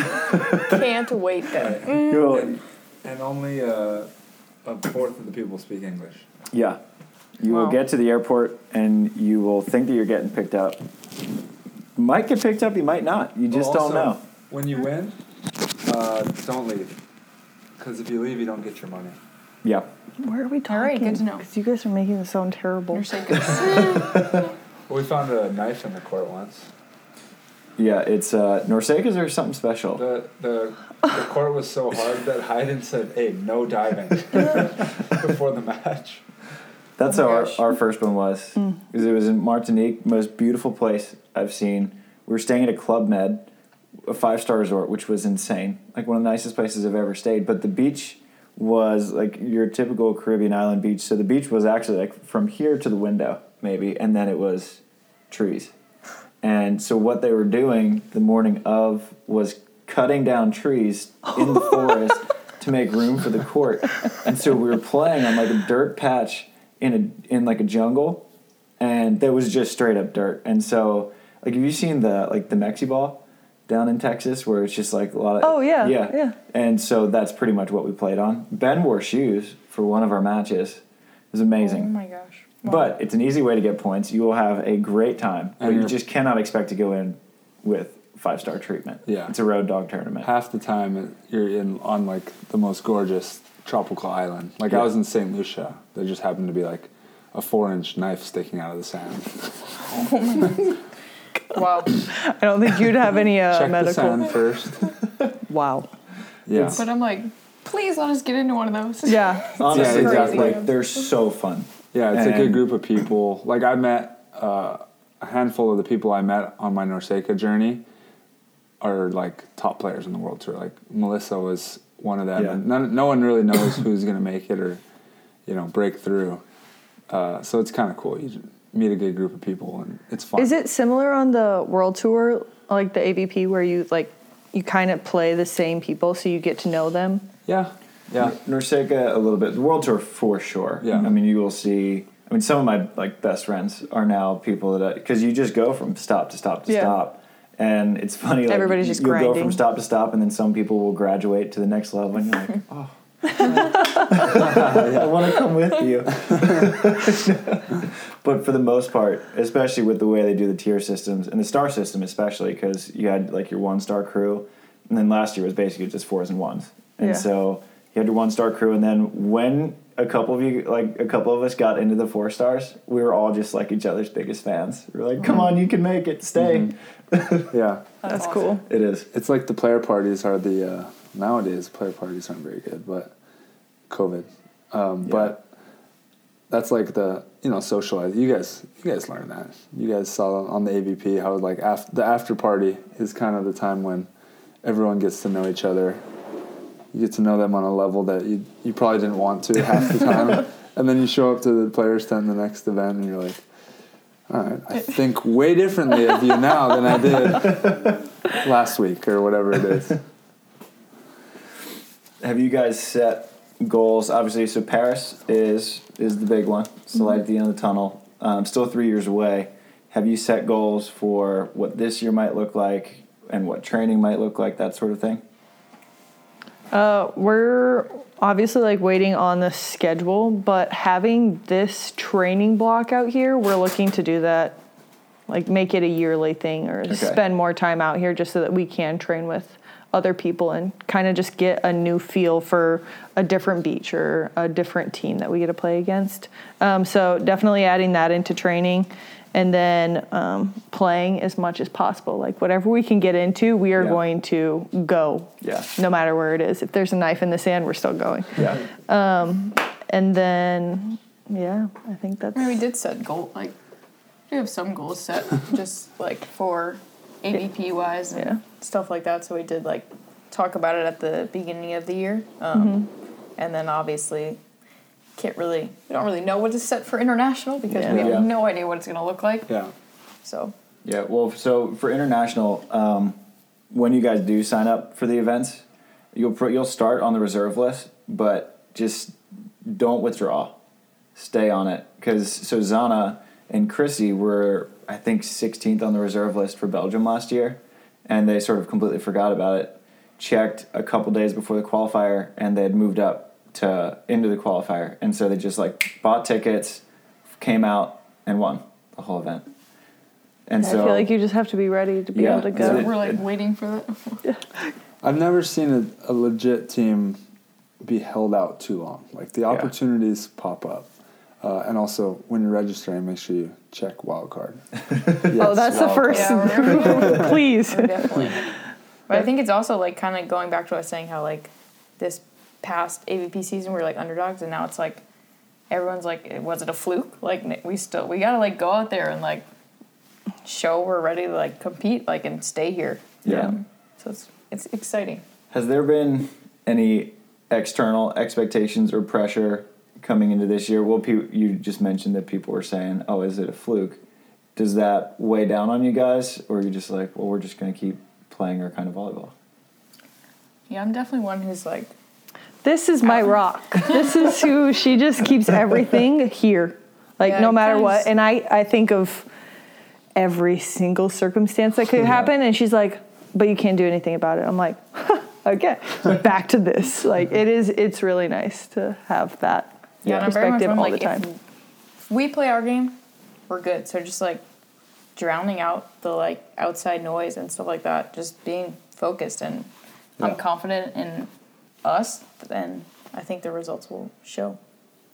can't wait then. Right. You'll- and, and only uh, a fourth of the people speak English. Yeah. You will get to the airport and you will think that you're getting picked up. Might get picked up, you might not. You just But don't know. When you win, uh, don't leave. Because if you leave, you don't get your money. Yeah. Where are we talking? All right, good to know. Because you guys are making this sound terrible. You're so we found a knife in the court once. Yeah, it's uh NORCECAs are something special. The the the court was so hard that Hayden said, "Hey, no diving," before the match. That's Oh how our, our first one was. Because it was in Martinique, most beautiful place I've seen. We were staying at a Club Med, a five star resort, which was insane. Like one of the nicest places I've ever stayed. But the beach was like your typical Caribbean island beach. So the beach was actually like from here to the window, maybe, and then it was trees. And so what they were doing the morning of was cutting down trees in the forest to make room for the court. And so we were playing on like a dirt patch in a in like a jungle, and there was just straight up dirt. And so like have you seen the like the Mexi ball down in Texas where it's just like a lot of Oh, yeah, yeah yeah. And so that's pretty much what we played on. Ben wore shoes for one of our matches. It was amazing. oh my gosh. Wow. But it's an easy way to get points. You will have a great time, but And you you're- just cannot expect to go in with five star treatment. Yeah. it's a road dog tournament. Half the time, uh, you're in on like the most gorgeous tropical island. Like Yeah. I was in St. Lucia. There just happened to be like a four-inch knife sticking out of the sand. Oh wow. I don't think you'd have any uh, Check the medical. sand first. Wow. Yeah. But I'm like, please let us get into one of those. Yeah. Honestly, Yeah, exactly. like they're so fun. Yeah, it's a good group of people. Like I met uh, a handful of the people I met on my NORCECA journey are like top players in the world tour. Like Melissa was one of them. Yeah. And none, no one really knows who's going to make it or you know break through. Uh, so it's kind of cool. You meet a good group of people and it's fun. Is it similar on the world tour, like the AVP, where you like you kind of play the same people, so you get to know them? Yeah, yeah. NORCECA a little bit. The World Tour for sure. Yeah. I mean, you will see. I mean, some of my like best friends are now people that because you just go from stop to stop to Yeah. stop, and it's funny. Like, Everybody's just you'll go from stop to stop, and then some people will graduate to the next level, and you're like, oh. I want to come with you. but for the most part, especially with the way they do the tier systems and the star system, especially because you had like your one star crew, and then last year was basically just fours and ones, and Yeah. so you had your one star crew, and then when a couple of you, like a couple of us, got into the four stars, we were all just like each other's biggest fans. We were like, "Come on, you can make it. Stay." Yeah. That's, awesome. cool. It is. It's like the player parties are the uh, nowadays player parties aren't very good, but COVID. Um, Yeah. But that's like the you know socialize. You guys you guys learned that. You guys saw on the AVP how like after the after party is kind of the time when everyone gets to know each other. You get to know them on a level that you you probably didn't want to half the time, and then you show up to the players tent the next event and you're like. All right, I think way differently of you now than I did last week or whatever it is. Have you guys set goals? Obviously, so Paris is is the big one. It's the light at the end of the tunnel. Um, still three years away. Have you set goals for what this year might look like and what training might look like? That sort of thing. Uh, we're obviously like waiting on the schedule, but having this training block out here, we're looking to do that, like make it a yearly thing or spend more time out here just so that we can train with other people and kind of just get a new feel for a different beach or a different team that we get to play against. Um, so definitely adding that into training. And then um, playing as much as possible. Like whatever we can get into, we are Yeah. going to go Yeah. no matter where it is. If there's a knife in the sand, we're still going. Yeah. And then yeah, I think that's. I mean, we did set goal like we have some goals set just like for AVP wise and Yeah. stuff like that. So we did like talk about it at the beginning of the year, um, and then obviously can't really we don't really know what is set for international because we have Yeah. no idea what it's gonna look like. Yeah. So Yeah, well, so for international, um, when you guys do sign up for the events, you'll pr- you'll start on the reserve list, but just don't withdraw. Stay on it because so Zana and Chrissy were I think 16th on the reserve list for Belgium last year, and they sort of completely forgot about it. Checked a couple days before the qualifier, and they had moved up to into the qualifier, and so they just like bought tickets, came out, and won the whole event. And I so I feel like you just have to be ready to be Yeah. able to go. it- we're like waiting for that. yeah. I've never seen a, a legit team be held out too long. Like the opportunities pop up. Uh, and also, when you're registering, make sure you check wildcard. oh, that's the first. yeah, we're, Please. we're definitely. But I think it's also like kind of going back to what I was saying how like this past AVP season we were like underdogs and now it's like everyone's like was it a fluke like we still we gotta like go out there and like show we're ready to like compete like and stay here Yeah. Um, so it's it's exciting Has there been any external expectations or pressure coming into this year? Well, pe- you just mentioned that people were saying, "Oh, is it a fluke?" Does that weigh down on you guys, or are you just like, "Well, we're just going to keep playing our kind of volleyball"? yeah I'm definitely one who's like This is my um, rock. This is who she just keeps everything here. Like Yeah, no matter what. And I, I think of every single circumstance that could happen and she's like, but you can't do anything about it. I'm like, okay, back to this. Like it is it's really nice to have that yeah, and I'm very much perspective all like the time. if if we play our game we're good so just like drowning out the like outside noise and stuff like that just being focused and Yeah. I'm confident in us then I think the results will show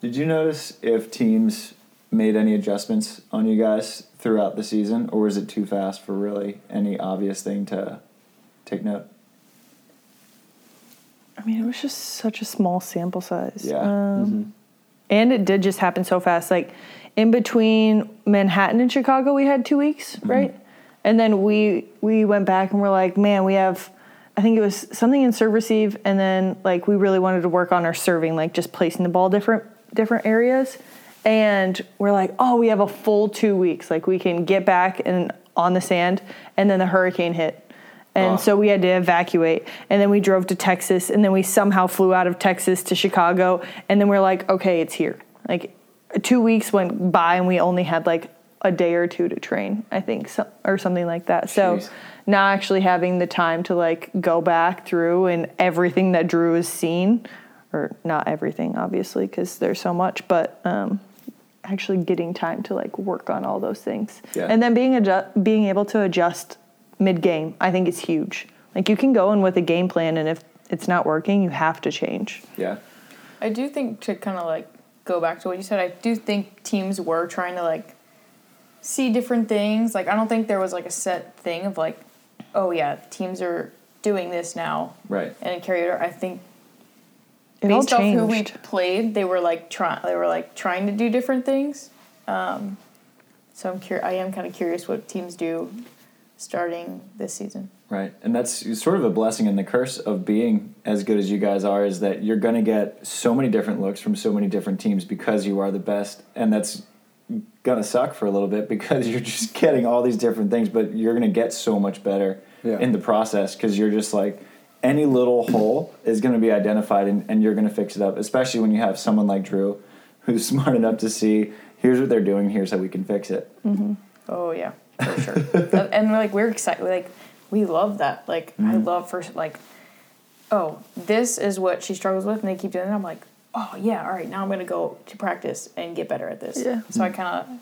Did you notice if teams made any adjustments on you guys throughout the season, or was it too fast for really any obvious thing to take note? I mean, it was just such a small sample size. Yeah. Um, And it did just happen so fast. Like in between Manhattan and Chicago, we had two weeks, mm-hmm. right? And then we we went back and we're like, man, we have. I think it was something in serve receive, and then like we really wanted to work on our serving, like just placing the ball different different areas. And we're like, oh, we have a full two weeks. Like we can get back and on the sand, and then the hurricane hit. And Oh. so we had to evacuate. And then we drove to Texas. And then we somehow flew out of Texas to Chicago. And then we're like, okay, it's here. Like two weeks went by and we only had like a day or two to train, I think, so, or something like that. So Jeez. now actually having the time to like go back through and everything that Drew has seen, or not everything, obviously, because there's so much, but um, actually getting time to like work on all those things. Yeah. And then being adju- being able to adjust mid game, I think is huge. Like you can go in with a game plan, and if it's not working, you have to change. Yeah. I do think to kind of like go back to what you said, I do think teams were trying to like see different things. Like I don't think there was like a set thing of like, oh yeah, teams are doing this now Right. and carry it. I think It all based off who we played, they were like trying. They were like trying to do different things. Um, so I'm cur- I am kind of curious what teams do starting this season. Right. And that's sort of a blessing and the curse of being as good as you guys are is that you're going to get so many different looks from so many different teams because you are the best. And that's going to suck for a little bit because you're just getting all these different things, but you're going to get so much better Yeah. in the process because you're just like, any little hole is going to be identified and, and you're going to fix it up, especially when you have someone like Drew who's smart enough to see here's what they're doing, here's how we can fix it. Mm-hmm. Oh yeah, for sure. And we're like we're excited. Like we love that. Like I mm-hmm. love for like, oh, this is what she struggles with, and they keep doing it. I'm like, oh yeah, all right. Now I'm gonna go to practice and get better at this. Yeah. So I kind of,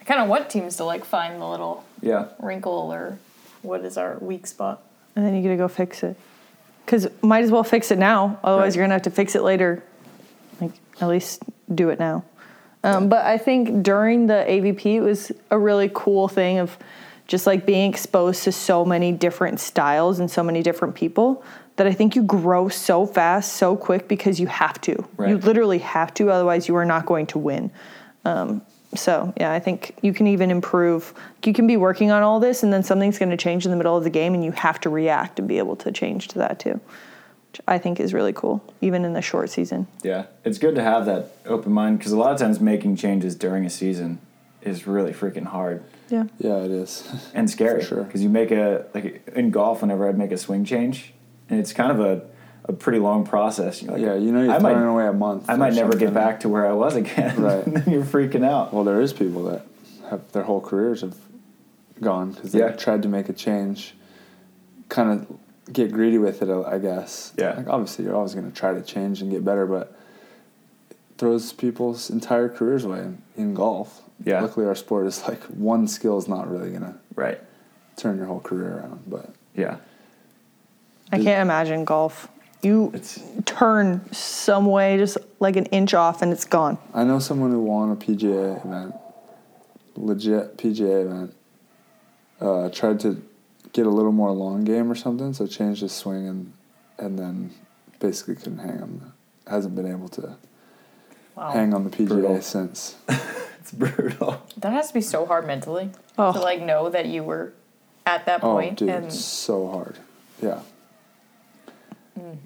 I kind of want teams to like find the little Yeah. wrinkle or what is our weak spot. and then you gotta go fix it. Because might as well fix it now. Otherwise, Right. you're gonna have to fix it later. Like at least do it now. Um, but I think during the AVP, it was a really cool thing of just like being exposed to so many different styles and so many different people that I think you grow so fast, so quick because you have to. You literally have to, otherwise you are not going to win. Um, so yeah, I think you can even improve. You can be working on all this, and then something's going to change in the middle of the game, and you have to react and be able to change to that too. Which I think is really cool, even in the short season. Yeah, it's good to have that open mind because a lot of times making changes during a season is really freaking hard Yeah. Yeah, it is. and scary. For sure. Because you make a like in golf, whenever I'd make a swing change, and it's kind of a, a pretty long process. You're like, yeah, you know you're I throwing might, away a month. I might never get back to where I was again. Right. and then you're freaking out. Well, there is people that have their whole careers have gone because they Yeah. tried to make a change, kind of get greedy with it. I guess. Yeah. Like obviously, you're always going to try to change and get better, but it throws people's entire careers away in, in golf. Yeah. Luckily, our sport is like one skill is not really going to Right. turn your whole career around, but Yeah. I can't imagine golf. You It's turn some way, just like an inch off, and it's gone. I know someone who won a PGA event, legit PGA event. Uh, tried to get a little more long game or something, so changed his swing and and then basically couldn't hang on. The, hasn't been able to Wow. hang on the PGA Brutal. since. it's brutal. That has to be so hard mentally Oh. to like know that you were at that Oh, point dude, and so hard. Yeah.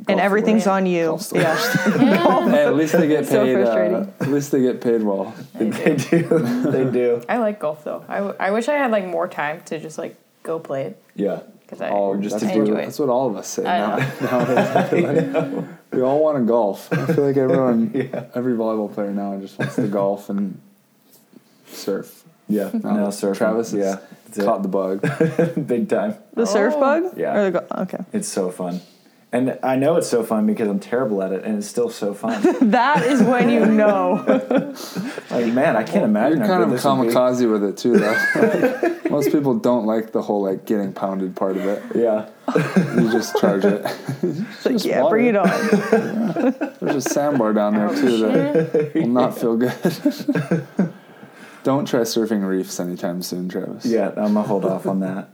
and everything's on you. Golf's the Yeah. Hey, at least they get So paid. uh, at least they get paid well. they do. They do. I like golf though. I, w- I wish I had like more time to just like go play it Yeah. because I All just that's, to what, do enjoy it. that's what all of us say I now. know. Nowadays, like we all want to golf. I feel like everyone, Yeah. every volleyball player now just wants to golf and surf. Yeah. no, Now that surfing. Travis has yeah. That's caught the bug. Big time. The surf Oh. bug? Yeah. Or the go- okay. It's so fun. And I know it's so fun because I'm terrible at it, and it's still so fun. That is when you know. like, man, I can't imagine. You're kind of this would be. kamikaze with it too, though. Most people don't like the whole like getting pounded part of it. Yeah. You just charge it. It's like, Just yeah, water. bring it on. There's a sandbar down there oh, too that will not feel good. don't try surfing reefs anytime soon, Travis. Yeah, I'm gonna hold off on that.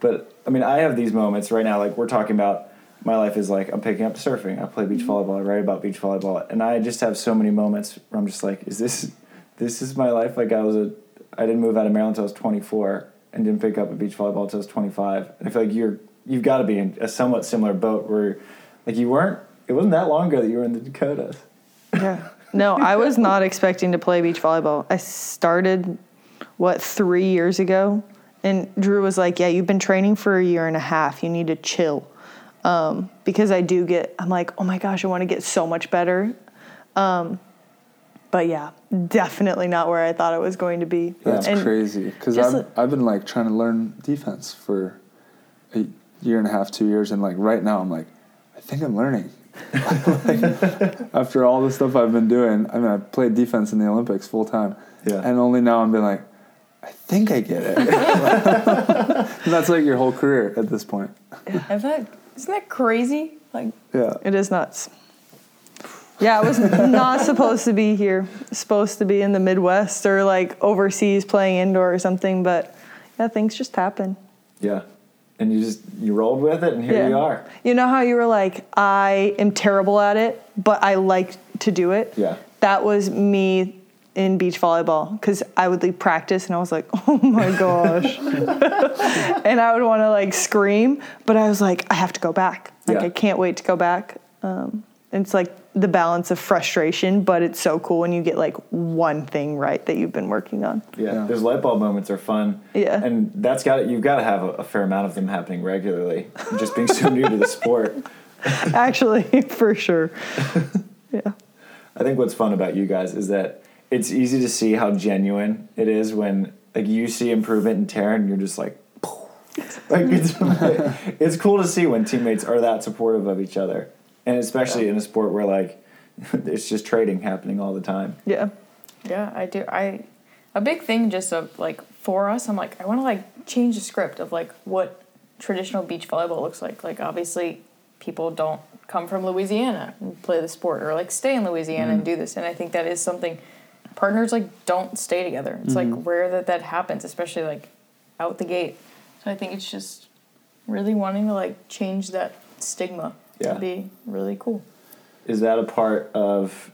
But I mean, I have these moments right now. Like we're talking about, my life is like I'm picking up surfing. I play beach mm-hmm. volleyball. I write about beach volleyball, and I just have so many moments where I'm just like, is this, this is my life? Like I was a, I didn't move out of Maryland until I was 24, and didn't pick up a beach volleyball until I was 25. And I feel like you're, you've got to be in a somewhat similar boat where, like you weren't. It wasn't that long ago that you were in the Dakotas. Yeah. No, I was not expecting to play beach volleyball. I started, what, three years ago? And Drew was like, Yeah, you've been training for a year and a half. You need to chill. Um, because I do get, I'm like, Oh my gosh, I want to get so much better. Um, but yeah, definitely not where I thought it was going to be. That's And crazy. Because I've, li- I've been like trying to learn defense for a year and a half, two years, and like right now I'm like, I think I'm learning. like, after all the stuff I've been doing, I mean, I played defense in the Olympics full time, Yeah. and only now I'm being like, I think I get it. and that's like your whole career at this point. Is that isn't that crazy? Like Yeah. It is nuts. Yeah, I was not supposed to be here. Supposed to be in the Midwest or like overseas playing indoor or something, but yeah, things just happen. Yeah. And you just you rolled with it, and here Yeah. you are. You know how you were like, I am terrible at it, but I like to do it? Yeah. That was me in beach volleyball because I would leave practice and I was like, oh my gosh. and I would want to like scream, but I was like, I have to go back. Like, Yeah. I can't wait to go back. Um, it's like the balance of frustration, but it's so cool when you get like one thing right that you've been working on. Yeah, Yeah. those light bulb moments are fun. Yeah. and that's got it, you've got to have a, a fair amount of them happening regularly. Just being so new to the sport. Actually, for sure. Yeah. I think what's fun about you guys is that it's easy to see how genuine it is when like you see improvement in Taryn, and you're just like. like it's, it's cool to see when teammates are that supportive of each other, and especially in a sport where like it's just trading happening all the time. Yeah. Yeah, I do. I a big thing just of like for us, I'm like I want to like change the script of like what traditional beach volleyball looks like. Like obviously, people don't come from Louisiana and play the sport or like stay in Louisiana and mm. do this, and I think that is something partners like don't stay together. It's like mm-hmm. rare that that happens, especially like out the gate. So I think it's just really wanting to like change that stigma. Yeah. It'd be really cool. Is that a part of?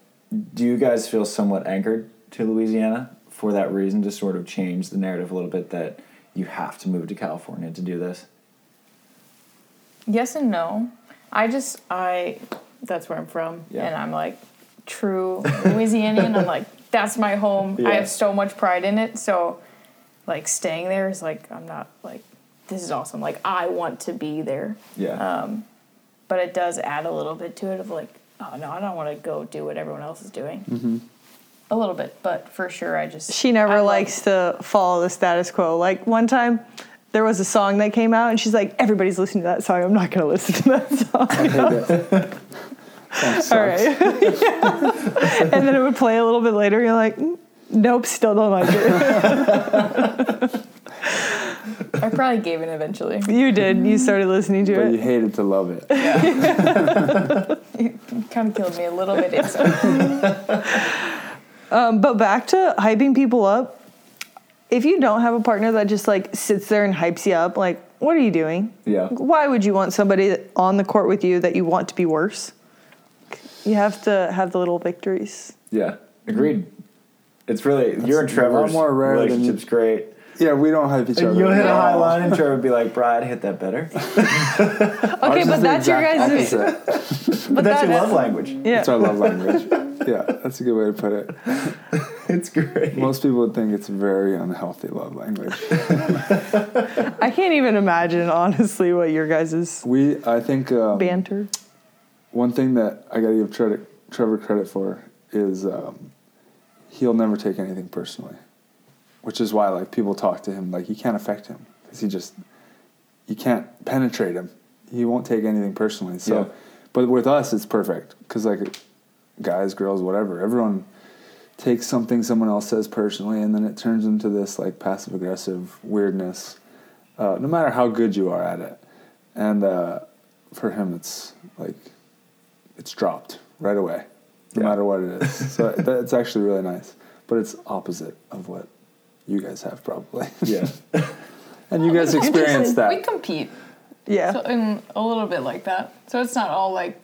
Do you guys feel somewhat anchored to Louisiana for that reason to sort of change the narrative a little bit that you have to move to California to do this? Yes and no. I just I that's where I'm from, Yeah. and I'm like true Louisianian. I'm like that's my home. I have so much pride in it. So like staying there is like I'm not like this is awesome. Like I want to be there, Yeah. but it does add a little bit to it of like oh no, I don't want to go do what everyone else is doing. Mm-hmm. A little bit, but for sure, I just She never I love- likes to follow the status quo. Like one time, there was a song that came out, and she's like, "Everybody's listening to that song. I'm not going to listen to that song." All right. and then it would play a little bit later. You're like, "Mm, "Nope, still don't like it." I probably gave it eventually. you did. You started listening to it. But you hated to love it. You kind of killed me a little bit. Um, but back to hyping people up. If you don't have a partner that just like sits there and hypes you up, like, what are you doing? yeah. Why would you want somebody on the court with you that you want to be worse? You have to have the little victories. Yeah. Agreed. It's really you and a lot Trevor's more rare than you- relationship's great. Yeah, we don't hype each other. You'll hit a high line, and Trevor would be like, "Brad, hit that better." Okay, Ours is but the that's your exact guys' opposite. But that's your that- love language. Yeah. It's our love language. Yeah, that's a good way to put it. It's great. Most people would think it's a very unhealthy love language. I can't even imagine honestly what your guys' We, I think, um, banter. One thing that I gotta give credit, Trevor credit for is um, he'll never take anything personally, which is why like people talk to him like you can't affect him because he just you can't penetrate him. He won't take anything personally. So, Yeah. but with us, it's perfect because like guys, girls, whatever, everyone takes something someone else says personally, and then it turns into this like passive aggressive weirdness. Uh, no matter how good you are at it, and uh, for him, it's like it's dropped right away, no Yeah. matter what it is. so that's actually really nice. But it's opposite of what you guys have probably. Yeah. and you guys experience that. We compete. Yeah. So, in a little bit like that. So it's not all like,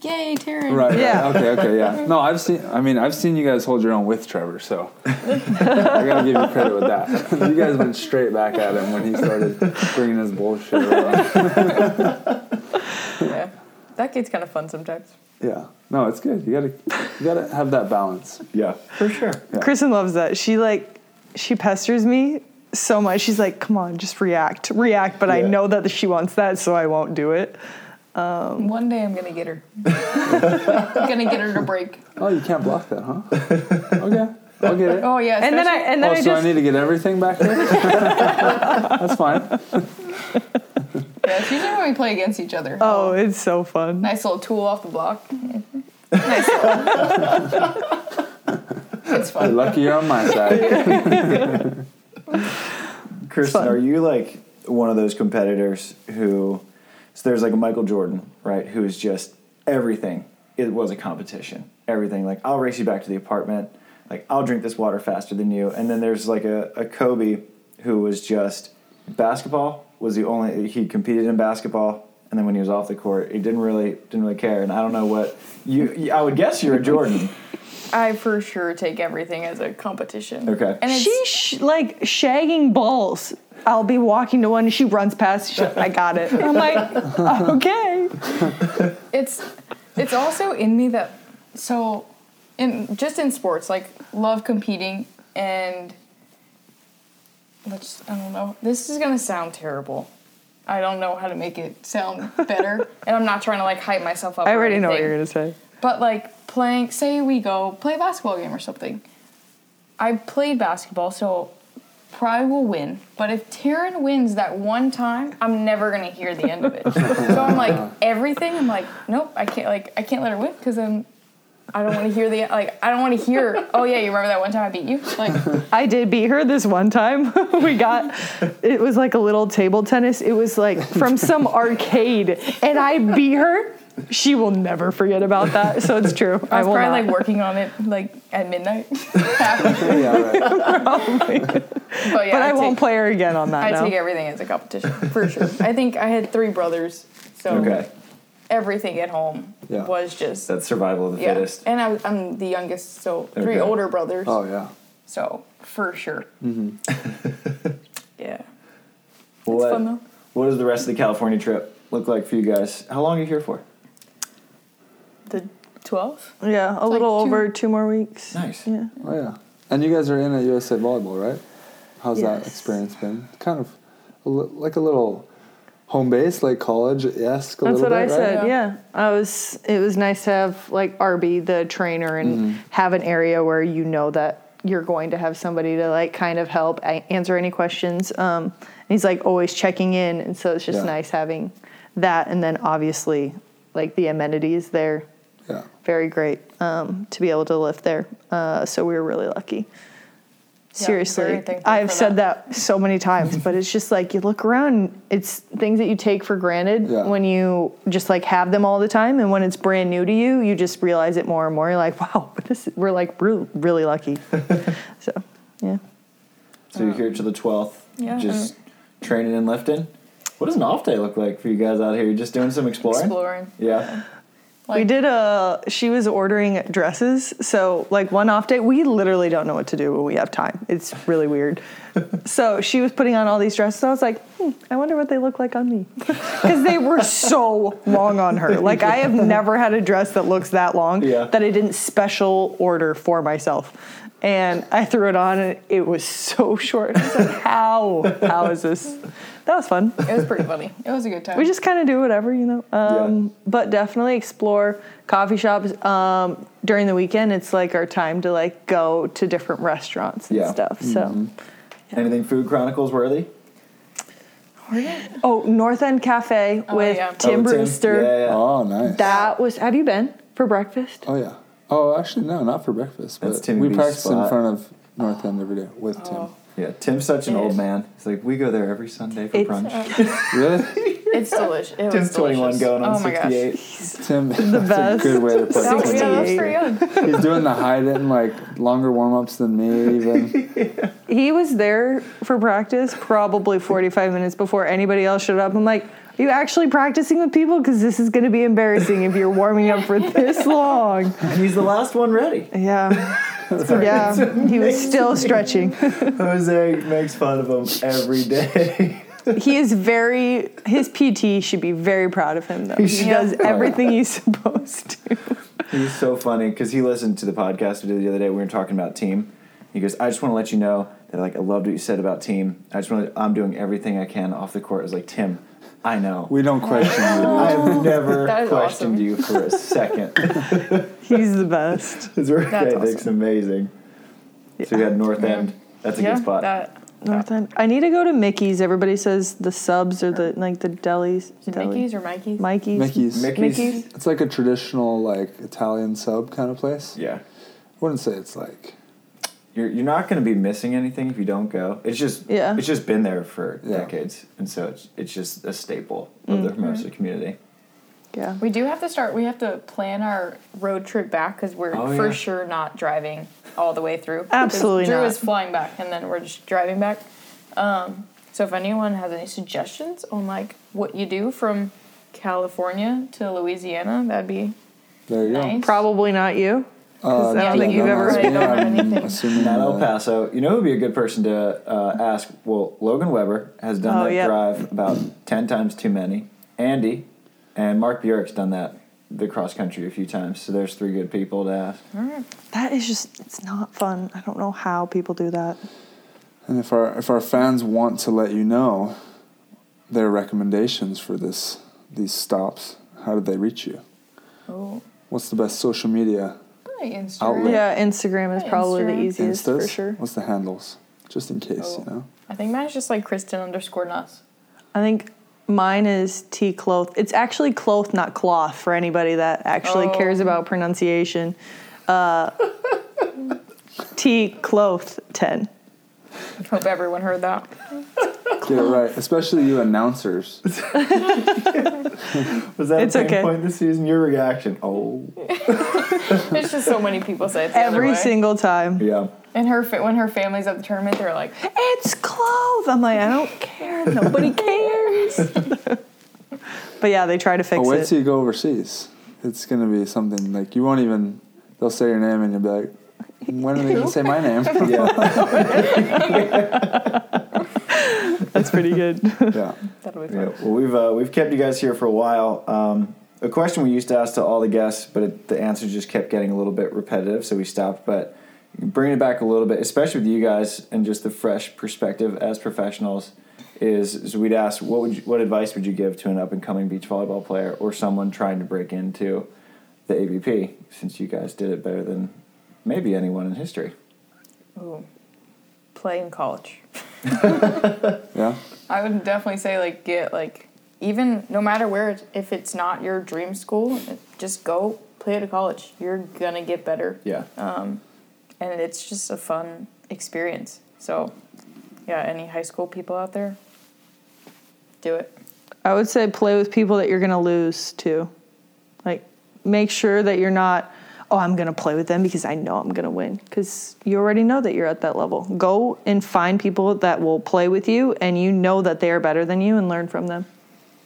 yay, Taryn. Right. Yeah. Yeah. Okay. Okay. Yeah. No, I've seen. I mean, I've seen you guys hold your own with Trevor, so I gotta give you credit with that. you guys went straight back at him when he started bringing his bullshit around. Yeah. That gets kind of fun sometimes. Yeah. No, it's good. You gotta, you gotta have that balance. Yeah. For sure. Yeah. Kristen loves that. She like she pesters me so much. She's like, "Come on, just react, react." But I know that she wants that, so I won't do it. Um, One day I'm gonna get her. I'm gonna get her to break. Oh, you can't block that, huh? Okay. I'll get it. Oh yeah. And then I and then oh, I so I need to get everything back here? That's fine. Yeah, it's usually when we play against each other. oh, it's so fun. Nice little tool off the block. nice. Little. it's You're fun. lucky you're on my side. Kristen, are you like one of those competitors who? So there's like a Michael Jordan, right? Who is just everything. It was a competition. Everything like I'll race you back to the apartment. Like I'll drink this water faster than you. And then there's like a, a Kobe who was just basketball was the only he competed in basketball. And then when he was off the court, he didn't really didn't really care. And I don't know what you. you- I would guess you're a Jordan. I for sure take everything as a competition. Okay. And it's She's sh- like shagging balls. I'll be walking to one, and she runs past. She's like, I got it. I'm like, okay. it's it's also in me that so in just in sports like love competing and let's I don't know this is gonna sound terrible I don't know how to make it sound better and I'm not trying to like hype myself up I or already know what you're gonna say. But like playing, say we go play a basketball game or something. I played basketball, so probably will win. But if Taryn wins that one time, I'm never gonna hear the end of it. so I'm like everything. I'm like, nope, I can't. Like I can't let her win because then I don't want to hear the like. I don't want to hear. Oh yeah, you remember that one time I beat you? Like I did beat her this one time. we got it was like a little table tennis. It was like from some arcade, and I beat her. she will never forget about that. So it's true. I I was probably not. like working on it like at midnight. Oh yeah, right. But yeah, but I take, won't play her again on that. I now. take everything as a competition for sure. I think I had three brothers, so Okay. Everything at home Yeah. was just that survival of the yeah. fittest. And I, I'm the youngest, so three older brothers. Oh yeah. So for sure. Mm-hmm. yeah, What, it's fun though. what does the rest of the California trip look like for you guys? How long are you here for? The 12? Yeah, a like little two- over two more weeks. Nice. Yeah. Oh yeah. And you guys are in at USA Volleyball, right? How's that experience been? Kind of like a little home base, like college esque. That's what bit, I right? said. Yeah. Yeah. I was. It was nice to have like Arby, the trainer, and have an area where you know that you're going to have somebody to like kind of help a- answer any questions. Um, he's like always checking in, and so it's just Yeah. nice having that. And then obviously, like the amenities there, Yeah. very great um, to be able to lift there. Uh, so we were really lucky. Seriously, very thankful I've said that. so many times, but it's just like you look around, it's things that you take for granted Yeah. when you just like have them all the time, and when it's brand new to you, you just realize it more and more. You're like, wow, this we're like really, really lucky. so, yeah. So you're here to the 12th, Yeah, just training and lifting. What does an off day look like for you guys out here? You just doing some exploring? Exploring. Yeah. We did a. She was ordering dresses, so like one off day, we literally don't know what to do when we have time. It's really weird. so she was putting on all these dresses. I was like, hmm, I wonder what they look like on me, because they were so long on her. Like I have never had a dress that looks that long Yeah. that I didn't special order for myself. And I threw it on, and it was so short. I was like, "How? How is this?" That was fun. It was pretty funny. It was a good time. We just kind of do whatever, you know. Um, Yeah. But definitely explore coffee shops um, during the weekend. It's like our time to like go to different restaurants and Yeah. stuff. So, Anything Food Chronicles worthy? oh, North End Cafe Oh, with yeah. Tim Oh, Brewster. Yeah, yeah. Oh, nice. That was. Have you been for breakfast? Oh yeah. Oh, actually, no, not for breakfast. That's But Tim we practice spot. in front of North End every day with Oh. Yeah, Tim's such an It old is. man. He's like, we go there every Sunday for It's- brunch. Tim. Um, really, It's delicious. It Tim's was 21 delicious. going on oh my gosh. 68. Tim. The that's best. a good way to put That was, it. yeah, that 68. pretty young. He's doing the hide it and like longer warm ups than me even. He was there for practice probably 45 minutes before anybody else showed up. I'm like, are you actually practicing with people? Because this is going to be embarrassing if you're warming up for this long. And he's the last one ready. Yeah. Yeah. He was still stretching. Jose makes fun of him every day. He is very, his PT should be very proud of him, though. He does oh, everything he's supposed to. He's so funny because he listened to the podcast we did the other day. We were talking about team. He goes, "I just want to let you know that like I loved what you said about team. I just want to. I'm doing everything I can off the court." I was like, "Tim, I know. We don't question you. I've never That is questioned awesome. you for a second. He's the best. His work That's ethic's awesome. amazing. So we had North End. That's a yeah, good spot. that. North End. I need to go to Mickey's. Everybody says the subs or the like the delis. Is it deli- Mickey's or Mikey's? Mikey's. Mickey's. Mickey's. Mickey's. It's like a traditional like Italian sub kind of place. Yeah. I wouldn't say it's like You're, you're not going to be missing anything if you don't go. It's just Yeah. it's just been there for Yeah. decades, and so it's it's just a staple of the Hermosa community. Yeah. We do have to start. We have to plan our road trip back because we're Oh, for yeah. sure not driving all the way through. Absolutely Drew not. is flying back, and then we're just driving back. Um, so if anyone has any suggestions on like what you do from California to Louisiana, that'd be there you nice. Probably not you. Go. Uh, I don't think you've ever- that's I me. don't have I'm anything. Assuming Not El Paso. You know who would be a good person to uh, ask? Well, Logan Webber has done Oh, that yep. drive about 10 times too many. Andy and Mark Bjork's done that the cross country a few times. So there's three good people to ask. That is just, it's not fun. I don't know how people do that. And if our if our fans want to let you know their recommendations for this these stops, how did they reach you? Oh, What's the best social media? Probably Instagram. Outlet. Yeah, Instagram is Yeah, probably the easiest Instas? for sure. What's the handles? Just in case, Oh. you know. I think mine's just like Kristen underscore Nuss. I think mine is T Kloth. It's actually cloth, not cloth, for anybody that actually Oh. cares about pronunciation. Uh, T Kloth 10. Hope everyone heard that. Get it right, especially you announcers. Was that It's a pain okay. point this season? Your reaction? Oh, It's just so many people say it the other Every way. single time. yeah. And her when her family's at the tournament, they're like, It's clove. I'm like, I don't care. Nobody cares. but yeah, they try to fix Oh, wait it. till you go overseas. It's gonna be something like you won't even. They'll say your name and you'll be like, "When are they gonna say my name?" Yeah. That's pretty good. yeah. that'll be Yeah, well, we've uh, we've kept you guys here for a while. Um, a question we used to ask to all the guests, but it, the answers just kept getting a little bit repetitive, so we stopped. But bringing it back a little bit, especially with you guys and just the fresh perspective as professionals, is, is we'd ask what would you, what advice would you give to an up and coming beach volleyball player or someone trying to break into the AVP, since you guys did it better than maybe anyone in history. Ooh. Play in college. Yeah. I would definitely say like get like even no matter where it's, if it's not your dream school, just go play at a college. You're gonna get better, Yeah. Um, and it's just a fun experience. So, yeah, any high school people out there, do it. I would say play with people that you're going to lose to. Like, make sure that you're not, oh, I'm going to play with them because I know I'm going to win. Because you already know that you're at that level. Go and find people that will play with you and you know that they are better than you and learn from them.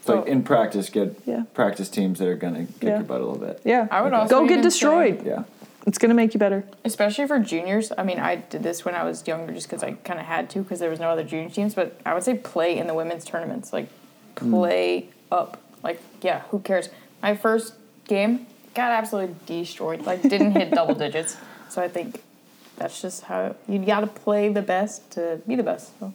So like in practice, get Yeah. practice teams that are gonna kick Yeah. your butt a little bit. Yeah. I would Okay. also Go get destroyed. say- Yeah. It's going to make you better. especially for juniors. I mean, I did this when I was younger, just because I kind of had to, because there was no other junior teams. But I would say play in the women's tournaments, like hmm. play up. Like, yeah, who cares? My first game got absolutely destroyed. Like, didn't hit double digits. So I think that's just how you got to play the best to be the best. So.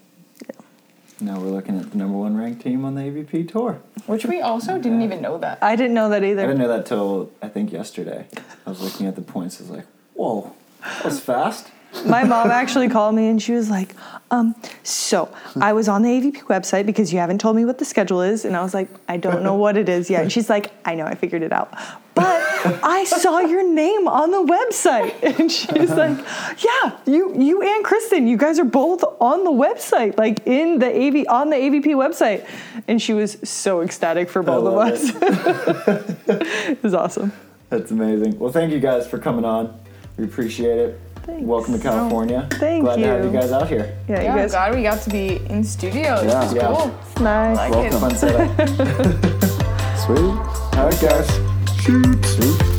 Now we're looking at the number one ranked team on the AVP tour. Which we also didn't even know that. I didn't know that either. I didn't know that till I think yesterday. I was looking at the points. I was like, "Whoa, that was fast." My mom actually called me and she was like, um, so I was on the AVP website because you haven't told me what the schedule is. And I was like, I don't know what it is yet. And she's like, I know, I figured it out. But I saw your name on the website. And she's like, Yeah, you you and Kristen, you guys are both on the website, like in the AV on the AVP website. And she was so ecstatic for both of us. it was awesome. That's amazing. Well, thank you guys for coming on. We appreciate it. Thanks. Welcome to oh, California. Thank Glad to have you. you guys out here. Yeah, yeah, you guys glad we got to be in studio. This Yeah. was Yeah. cool. it's nice. Like Welcome. it. Fun setup. Sweet. All right, guys. Shoot.